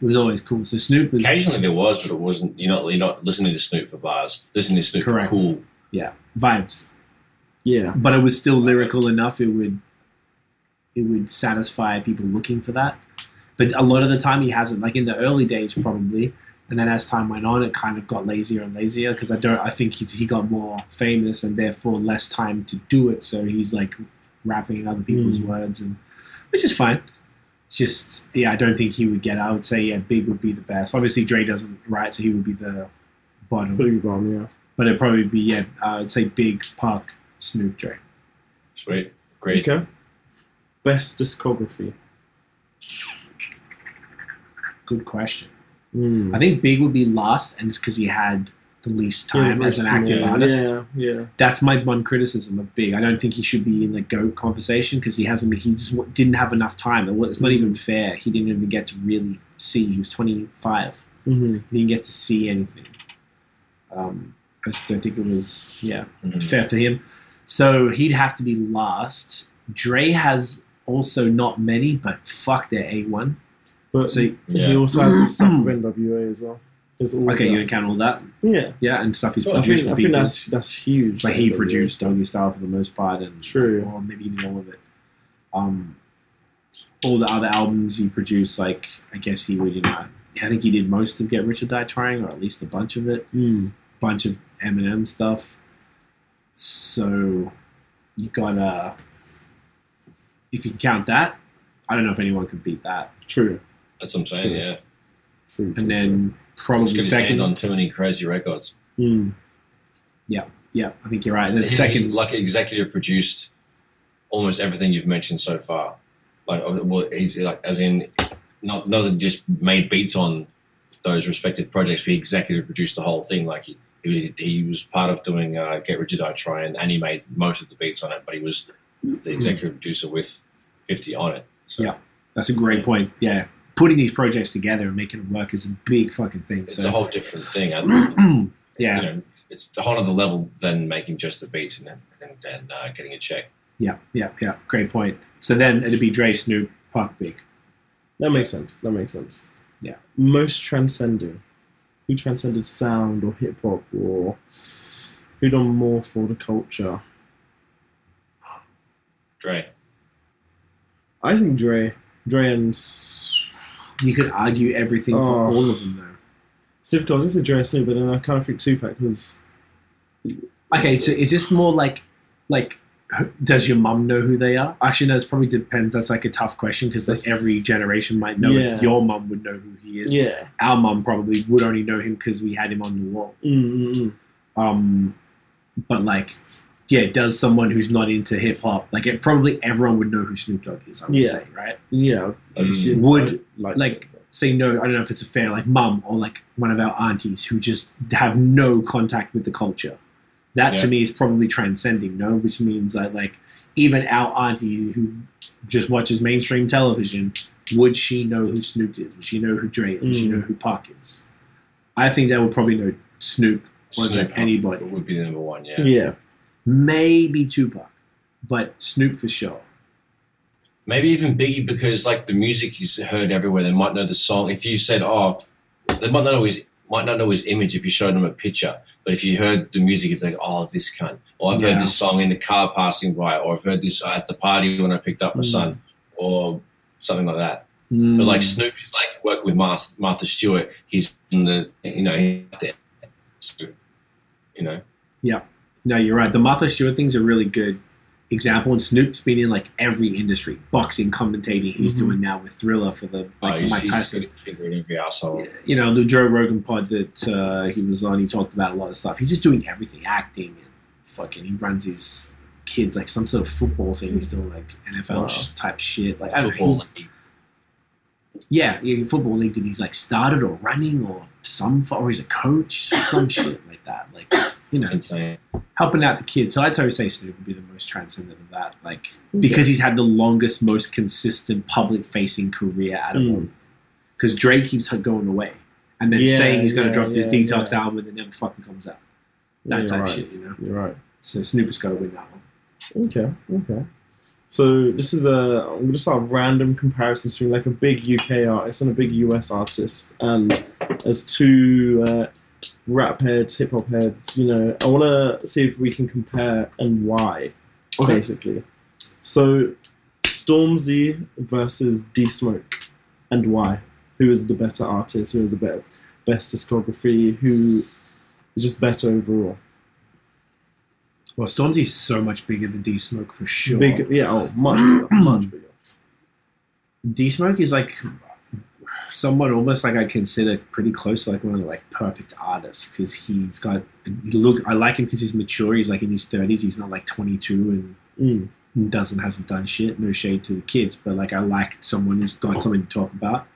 it was always cool. So Snoop was Occasionally there was, but it wasn't. You're not. You're not listening to Snoop for bars. Listening to Snoop Correct. for cool. yeah vibes, Yeah. but it was still lyrical enough. It would it would satisfy people looking for that. But a lot of the time he hasn't. Like in the early days, probably, and then as time went on, it kind of got lazier and lazier because I don't. I think he's he got more famous and therefore less time to do it. So he's like rapping other people's Mm. words and which is fine. It's just yeah, I don't think he would get. it. I would say yeah, Big would be the best. Obviously Dre doesn't write, so he would be the bottom. Pretty wrong, yeah. But it'd probably be yeah, uh, I'd say Big, Pac, Snoop, Dre. Sweet. Great. Okay. Best discography. Good question. Mm. I think Big would be last, and it's because he had the least time Yeah, as an active small. artist. Yeah, yeah. That's my one criticism of Big. I don't think he should be in the GOAT conversation because he hasn't. He just didn't have enough time. It's not even fair. He didn't even get to really see. He was 25. hmm He didn't get to see anything. Um, I just don't think it was yeah Mhm. fair for him. So he'd have to be last. Dre has also not many, but fuck, they're A one. But So he Yeah. also has the stuff with NWA as well. There's all okay, that. you account all that, Yeah. yeah, and stuff he's I produced think, for I think that's that's huge. but he produced stuff. Doggy Style for the most part, and True. or maybe he did all of it. Um, all the other albums he produced, like I guess he would, you know, I think he did most of Get Rich or Die Trying, or at least a bunch of it. Mm. bunch of Eminem stuff. So you gotta, if you count that, I don't know if anyone could beat that. True. That's what I'm saying. Sure. Yeah. True. And then Just probably second. on too many crazy records. Mm. Yeah, I think you're right. The He- second, like executive produced almost everything you've mentioned so far. Like, well, he's like, as in, not not just made beats on those respective projects, but he executive produced the whole thing. Like he he, he was part of doing uh, Get Rich or Die Trying, and he made most of the beats on it, but he was the executive producer with fifty on it. So Yeah. that's a great point. Yeah, putting these projects together and making it work is a big fucking thing. it's So a whole different thing. and, yeah, you know, it's a whole other level than making just the beats and and, and uh, getting a check. yeah, yeah, yeah. Great point. So then it'd be Dre, Snoop, Pac, Big. That makes sense. That makes sense. Yeah. Most transcending. Who transcended sound or hip hop or who done more for the culture? Dre, I think Dre. Dre and S- You could argue everything for Oh. all of them, though. I was gonna say Dre and Snoop, but then I kind of think Tupac because Okay, so is this more like, like, does your mum know who they are? Actually, no, it probably depends. That's like a tough question because like every generation might know Yeah. if your mum would know who he is. yeah. Our mum probably would only know him because we had him on the wall. Mm, mm, mm. Um, but like, yeah, does someone who's not into hip hop like it? Probably everyone would know who Snoop Dogg is. I would Yeah. say, right? Yeah. Mm. Would, like like- Say no. I don't know if it's a fair like mum or like one of our aunties who just have no contact with the culture. That Yeah. to me is probably transcending, no? Which means that like even our auntie who just watches mainstream television, would she know who Snoop is? Would she know who Dre is? Would she Mm. know who Pac is? I think they would probably know Snoop more than Snoop anybody. would be the number one. Yeah. yeah. Maybe Tupac, but Snoop for sure. Maybe even Biggie because like the music is heard everywhere. They might know the song. If you said, "Oh," they might not know his might not know his image if you showed them a picture. But if you heard the music, you'd be like, "Oh, this cunt," or "I've Yeah. heard this song in the car passing by," or "I've heard this at the party when I picked up my Mm. son," or something like that. But Mm. like Snoop is like working with Martha, Martha Stewart. He's in the you know he's there. You know no, you're right. The Martha Stewart thing's a really good example. And Snoop's been in like every industry, boxing, commentating. He's Mhm. doing now with Triller for the oh, like he's, Mike Tyson. got a finger asshole. You know the Joe Rogan pod that uh, he was on. He talked about a lot of stuff. He's just doing everything, acting and fucking. He runs his kids like some sort of football thing. He's doing like NFL Wow. type shit. Like I don't know. Football He's, league. yeah, yeah, football league that he's like started or running or some or he's a coach, some shit like that. Like you know, helping out the kids. So I'd totally say Snoop would be the most transcendent of that. Like because he's had the longest, most consistent public facing career out of Mm. all. Because Dre keeps going away. And then Yeah, saying he's gonna yeah, drop this detox album and it never fucking comes out. That type right. shit, you know. You're right. So Snoop has gotta win that one. Okay, okay. So this is a I'm gonna start random comparisons between like a big UK artist and a big US artist, and as two uh, rap heads, hip hop heads, you know, I want to see if we can compare and why, Okay. basically. So Stormzy versus D Smoke, and why? Who is the better artist? Who has the better, best discography? Who is just better overall? Well, Stormzy's so much bigger than D Smoke for sure. Big, yeah, oh, much bigger, much bigger. D Smoke is like somewhat almost like I consider pretty close to like one of the like perfect artists because he's got he look. I like him because he's mature. He's like in his thirties. He's not like twenty two Mm. and doesn't hasn't done shit. No shade to the kids, but like I like someone who's got something to talk about.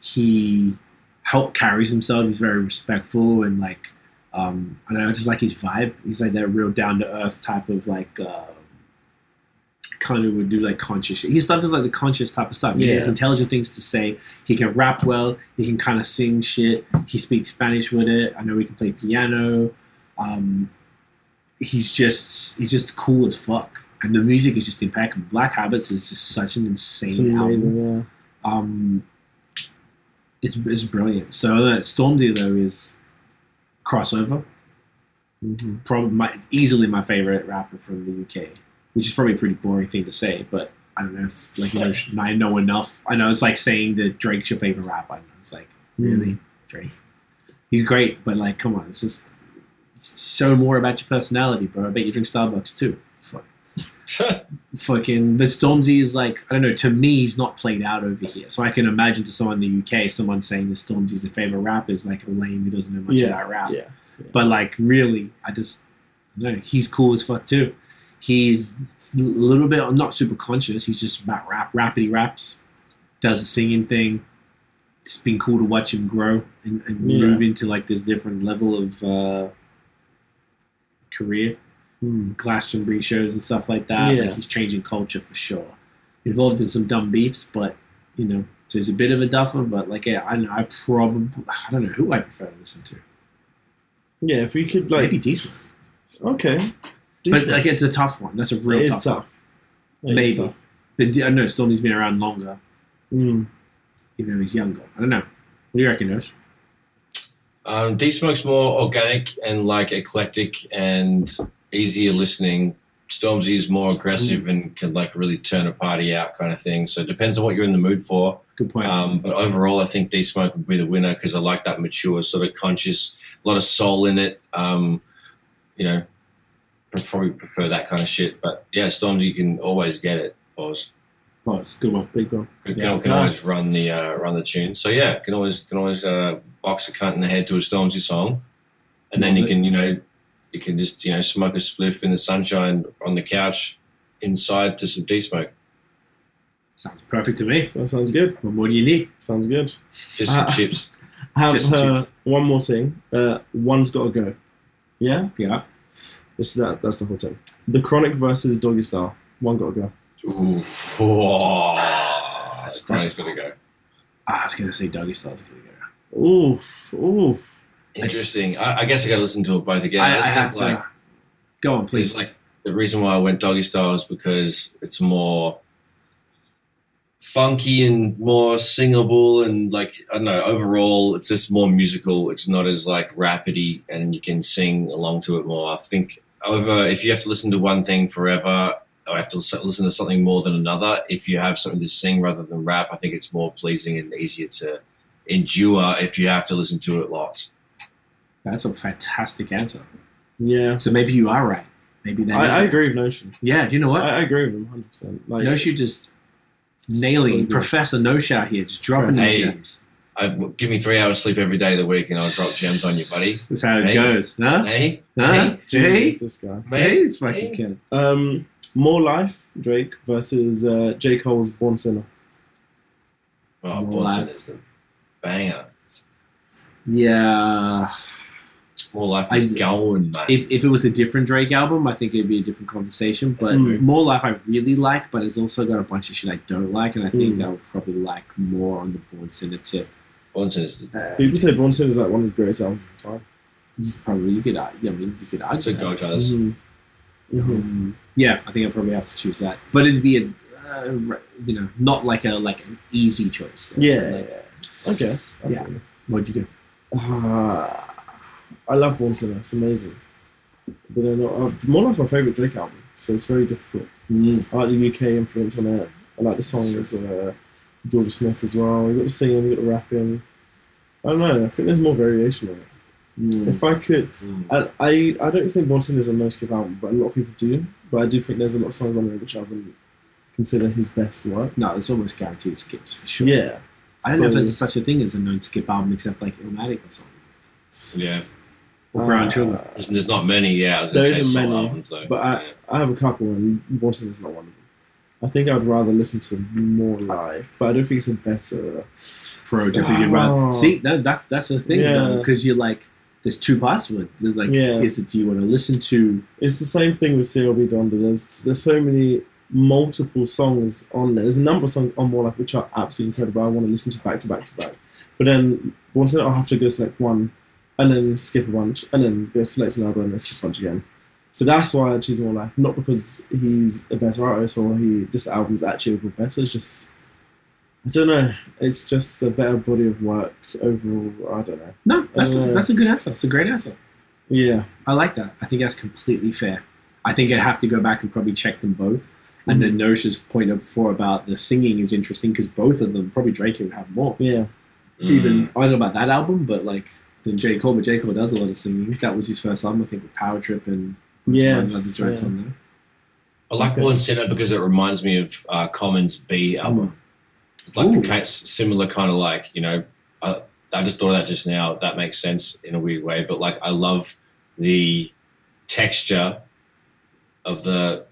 He help carries himself. He's very respectful and like um, I don't know. I just like his vibe. He's like that real down to earth type of like. Uh, kind of would do like conscious shit. His stuff is like the conscious type of stuff. Yeah. He has intelligent things to say. He can rap well. He can kind of sing shit. He speaks Spanish with it. I know he can play piano. Um, he's just he's just cool as fuck. And the music is just impeccable. Black Habits is just such an insane album. yeah. Um, it's, it's brilliant. So uh, Stormzy though is crossover. hmm Probably my, easily my favorite rapper from the UK, which is probably a pretty boring thing to say, but I don't know if like you know I know enough. I know it's like saying that Drake's your favorite rapper. I know it's like hmm. really Drake. He's great, but like come on, it's just show more about your personality, bro. I bet you drink Starbucks too. Fuck. fucking but Stormzy is like I don't know to me he's not played out over here so I can imagine to someone in the UK someone saying that Stormzy's their favorite rapper is like a lame who doesn't know much Yeah, about rap Yeah. but like really I just no he's cool as fuck too he's a little bit not super conscious he's just about rap rapidy raps does the singing thing it's been cool to watch him grow and, and Yeah. move into like this different level of uh, career Mm. Glastonbury shows and stuff like that. Yeah. Like he's changing culture for sure. Involved in some dumb beefs, but you know, so he's a bit of a duffer. But like, yeah, I know. I probably, I don't know who I prefer to listen to. Yeah, if we could like Maybe decent, okay, but Decent. like it's a tough one. That's a real it tough. is one. tough. It is Maybe. tough. But I know Stormzy's been around longer, Mm. even though he's younger. I don't know. What do you reckon, Osh? Um, D Smoke's more organic and like eclectic and easier listening. Stormzy's more aggressive and can like really turn a party out, kind of thing. So it depends on what you're in the mood for. Good point. Um, but overall, I think D Smoke would be the winner because I like that mature, sort of conscious, a lot of soul in it. Um, you know, I probably prefer that kind of shit. But yeah, Stormzy, you can always get it. Pause. oh, it's a good one. Big one. Can, Yeah, can, can always run the uh, run the tune. So yeah, can always can always uh, box a cunt in the head to a Stormzy song, and then Love you it. can you know you can just you know smoke a spliff in the sunshine on the couch inside to some D smoke. Sounds perfect to me. That sounds good. What more do you need? Sounds good. Just some Ah. chips. I have Just uh, chips. one more thing. Uh, one's got to go. Yeah, Yeah. This that. That's the whole thing. The Chronic versus Doggy Style. One got to go. Ooh. Oh, That's- Chronic gonna go. Ah, I was gonna say Doggy Style's gonna go. Oof, oof. Interesting. I, I guess I got to listen to it both again. I, I, I have think to. go on, Please, please. like the reason why I went doggy style is because it's more funky and more singable and like I don't know. Overall, it's just more musical. It's not as like rapidy, and you can sing along to it more. I think over if you have to listen to one thing forever. Or have to listen to something more than another. If you have something to sing rather than rap, I think it's more pleasing and easier to endure if you have to listen to it lots. That's a fantastic answer. Yeah, So maybe you are right. Maybe that is I, I agree with. Notion. Yeah, do you know what? I, I agree with him 100. percent Like, no shoot just nailing So. Professor No Shout here, just dropping the Hey. gems. I, give me three hours sleep every day of the week, and I'll drop gems on you, buddy. That's how it Hey. goes. Huh? Hey, Huh? Hey. Hey? Jesus, this guy. Hey, he's fucking Hey. kidding. Um, More Life, Drake versus uh, J Cole's Born Sinner. Oh, More Bonson life. is the banger. Yeah. More life I- is going, man. If, if it was a different Drake album, I think it'd be a different conversation. But Mm. More Life I really like, but it's also got a bunch of shit I don't like, and I think Mm. I would probably like more on the Born Sinner tip. Born Sinner is the, Uh, People say Born Sinner is like one of the greatest albums of all time. you could probably you could. I mean, you could argue. it's a that. go does. Mhm. Mhm. Um, yeah, I think I'd probably have to choose that. But it'd be a, uh, you know, not like a like an easy choice. Yeah. Like, Okay. I Yeah. what'd you do? Uh, I love Born Sinner. It's amazing. But then, uh, More Life's my favorite Drake album, so it's very difficult. Mm. I like the UK influence on it. I like the songs. There's uh, Jorja Smith as well. You got the singing, you got the rapping. I don't know. I think there's more variation on it. Mm. If I could, Mm. I, I I don't think Born Sinner is a no skip album, but a lot of people do. But I do think there's a lot of songs on there which I wouldn't consider his best work. No, it's almost guaranteed skips for sure. Yeah. I don't know if there's such a thing as a known skip album except like Illmatic or something. Yeah, Or Brown uh, Sugar. there's, there's not many. Yeah, I was There gonna say isn't many, albums though. But I, Yeah. I have a couple, and Born Sinner is not one of them. I think I'd rather listen to More Life, but I don't think it's a better. Project. Oh. See no, that's that's the thing Yeah. because you're like there's two parts to it. There's Like, Yeah. is it do you want to listen to? It's the same thing with CLB Donda. There's there's so many multiple songs on there. There's a number of songs on More Life which are absolutely incredible. I want to listen to back to back to back. But then once I'll have to go select one, and then skip a bunch, and then go select another, and then skip a bunch again. So that's why I choose More Life, not because he's a better artist or he this album's actually overall better. It's just I don't know. It's just a better body of work overall. I don't know. No, that's a, Uh, that's a good answer. It's a great answer. Yeah. I like that. I think that's completely fair. I think I'd have to go back and probably check them both. And then Nosha's point up before about the singing is interesting because both of them probably Drake would have more. Yeah. Mm. Even I don't know about that album, but like then J Cole, but J Cole does a lot of singing. That was his first album, I think, with Power Trip and a bunch of other Yes, yeah. I like Okay. Born Sinner because it reminds me of uh, Common's Be album. It's like Ooh. the kind similar kind of like you know. I, I just thought of that just now. That makes sense in a weird way, but like I love the texture of the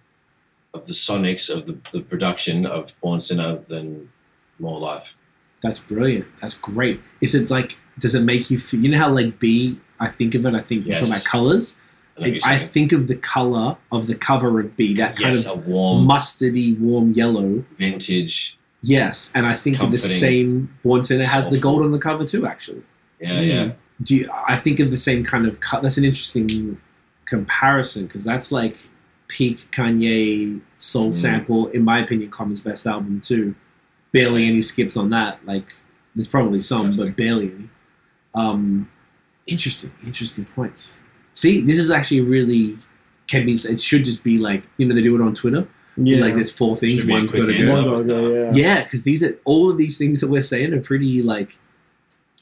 of the sonics of the, the production of Born Sinner than More Life. That's brilliant. That's great. Is it like? Does it make you? feel You know how like B? I think of it. I think you're talking about colors. I know Like, what I think of the color of the cover of Be. That kind yes, of warm mustardy, warm yellow. vintage. Yes, and I think of the same Born Sinner has the gold on the cover too. Actually, Yeah, yeah. do you, I think of the same kind of cut? That's an interesting comparison because that's like peak Kanye soul Mm. sample. In my opinion, Common's best album too. Barely any skips on that. Like there's probably some, but barely any. Um, interesting, interesting points. See, this is actually really can be. It should just be like you know they do it on Twitter. Yeah. Like there's four things. Should be a got to go. Go, yeah. Yeah, because these are all of these things that we're saying are pretty like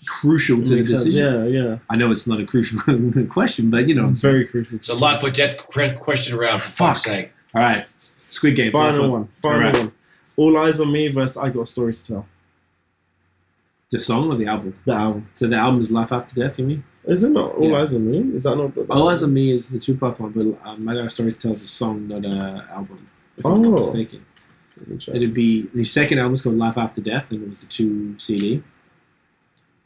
crucial to the Makes sense. decision. Yeah, yeah. I know it's not a crucial question, but you know, what very crucial. It's a life or death question around for Fuck. fuck's sake. all right, Squid Game. last Final one. Final Alright. one. All eyes on me versus I got a story to tell. The song or the album? The album. So the album is Life After Death. You mean? Is it not All Yeah. Eyes on Me? Is that not the All Eyes on Me is the Tupac one, but um, My a Story to Tell is a song, not an album. If I'm not Oh. mistaken, it'd be the second album is called Life After Death, and it was the two CD.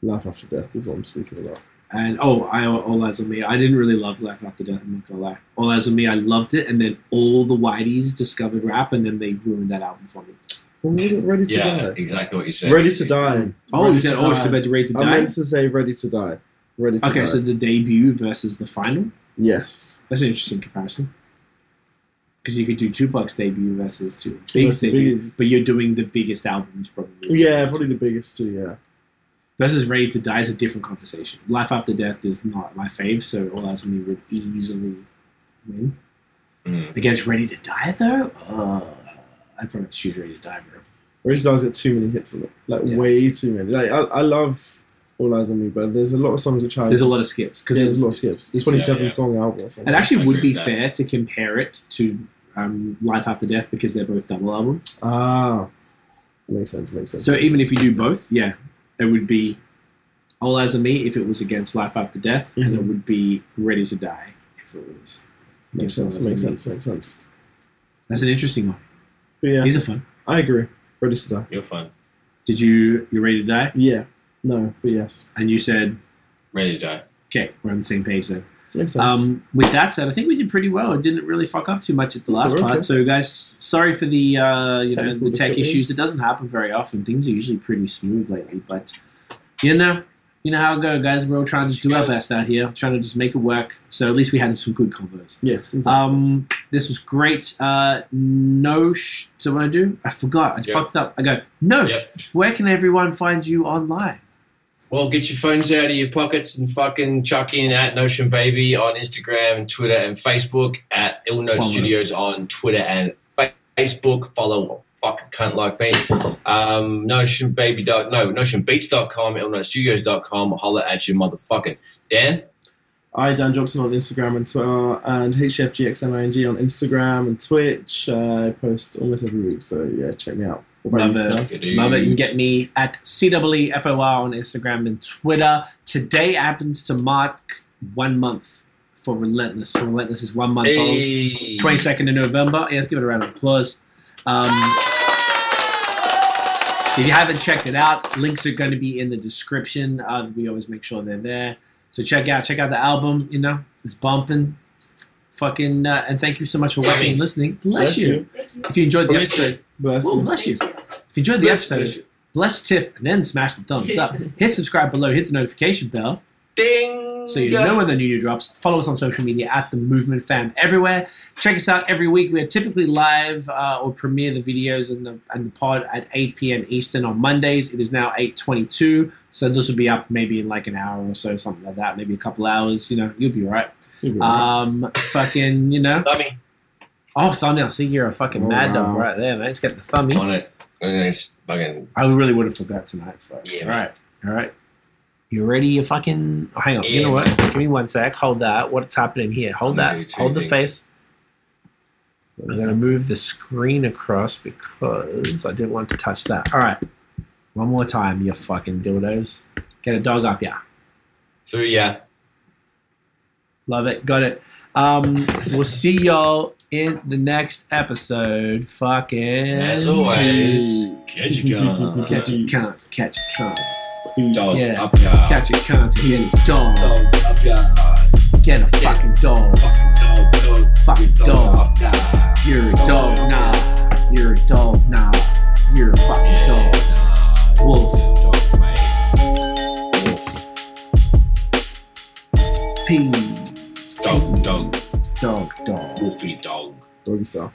Life After Death is what I'm speaking about. And oh, I All Eyes on Me. I didn't really love Life After Death. I'm not gonna lie. All Eyes on Me, I loved it, and then all the Whiteys discovered rap, and then they ruined that album for me. When was it Ready to Yeah, Die? exactly what you said. Ready to Die. Oh, Ready you said to oh, it's Die. compared to Ready to I Die. meant to say Ready to Die. Ready to Okay, Die. so the debut versus the final. yes. That's an interesting comparison. Because you could do Tupac's debut versus two big Versus debut, biggest. but you're doing the biggest albums probably. Yeah, probably the biggest two. Yeah. Versus Ready to Die is a different conversation. Life After Death is not my fave, so All Eyes on Me would easily win. Mm. Against Ready to Die, though, uh, I'd probably have to choose Ready to Die, bro. Ready to Die's got too many hits on it. Like Yeah. way too many. Like I, I love All Eyes on Me, but there's a lot of songs which I There's a lot of skips because yeah, there's a lot of skips. it's- 27 yeah, yeah. song album. Or something. It actually I would be that. fair to compare it to um, Life After Death because they're both double albums. ah, makes sense. Makes sense. So makes even if you do both, yeah, it would be All Eyes on Me if it was against Life After Death, and it Mhm. would be Ready to Die if it was. makes sense. Eyes Makes Me. sense. Makes sense. That's an interesting one. But yeah, These are fun. I agree. Ready to Die. You're fine. Did you you ready to die? Yeah. No, but yes. And you said, Ready to die. okay, we're on the same page then. Makes sense. Um, with that said, I think we did pretty well. It didn't really fuck up too much at the last Okay. part. So, guys, sorry for the uh, you know Technical the tech difficulties. issues. It doesn't happen very often. Things are usually pretty smooth lately, but you know, you know how it goes, guys. We're all trying to do our best out here, trying to just make it work. So at least we had some good combos. yes. Exactly. Um, this was great. Uh, Nosh. So what I do? I forgot. I Yep. fucked up. I go Nosh. Yep. Where can everyone find you online? Well, get your phones out of your pockets and fucking chuck in at Notion Baby on Instagram and Twitter and Facebook, at Ill Note Studios on Twitter and Facebook. Follow fucking cunt like me. Um, Notion baby dot no notionbeats.com, illnightstudios.com. Holla at you, motherfucking Dan. I Dan Johnson on Instagram and Twitter, and HFGXMING on Instagram and Twitch. Uh, I post almost every week, so yeah, check me out. Love you, it. Love it. You can get me at CWEFOR on Instagram and Twitter. Today happens to mark one month for Relentless. For Relentless is one month old. 22nd of November. Yeah, let's give it a round of applause. Um, if you haven't checked it out, links are going to be in the description. Uh, we always make sure they're there. So check out check out the album. You know, it's bumping. Fucking uh, and thank you so much for watching and listening. Bless, Bless you. you. If you enjoyed the Bless you. episode, Bless Whoa, you. bless you. If you enjoyed the Bless- episode, bless you. bless tip and then smash the thumbs up. Hit subscribe below. Hit the notification bell Ding. So you know when the new new drops. Follow us on social media at the Movement Fam everywhere. Check us out every week. We are typically live uh, or premiere the videos and the and the pod at 8 p.m. Eastern on Mondays. It is now 8:22, so this will be up maybe in like an hour or so, something like that. Maybe a couple hours. You know, you'll be right. You'll be alright. Um, fucking, you know. Dummy. Oh, thumbnail. See, you're a fucking Oh, mad dog right there, man. Let's get the thummy. On it. It's fucking I really would have forgot tonight. So. Yeah, All man. right. All right. You ready? You fucking. hang on. you know what? man. Give me one sec. Hold that. What's happening here? Hold that. gonna do two Hold the face. I'm going to move the screen across because I didn't want to touch that. All right. One more time, you fucking dildos. Get a dog up, yeah. through yeah. Love it. Got it. Um, we'll see y'all in the next episode. Fucking. As always, catch a gun. Catch a cunt. Catch a cunt. Dog Yeah. up ya. Catch a cunt. Get a dog. Dog up ya. Get a fucking dog. Fucking dog, dog. Fucking dog. up ya. You're a dog now. You're a dog now. You're a fucking Yeah, dog. nah. Wolf. Dog, mate. Wolf. Peace. Dog, dog. Dog, dog. Wolfy dog. Doggy style.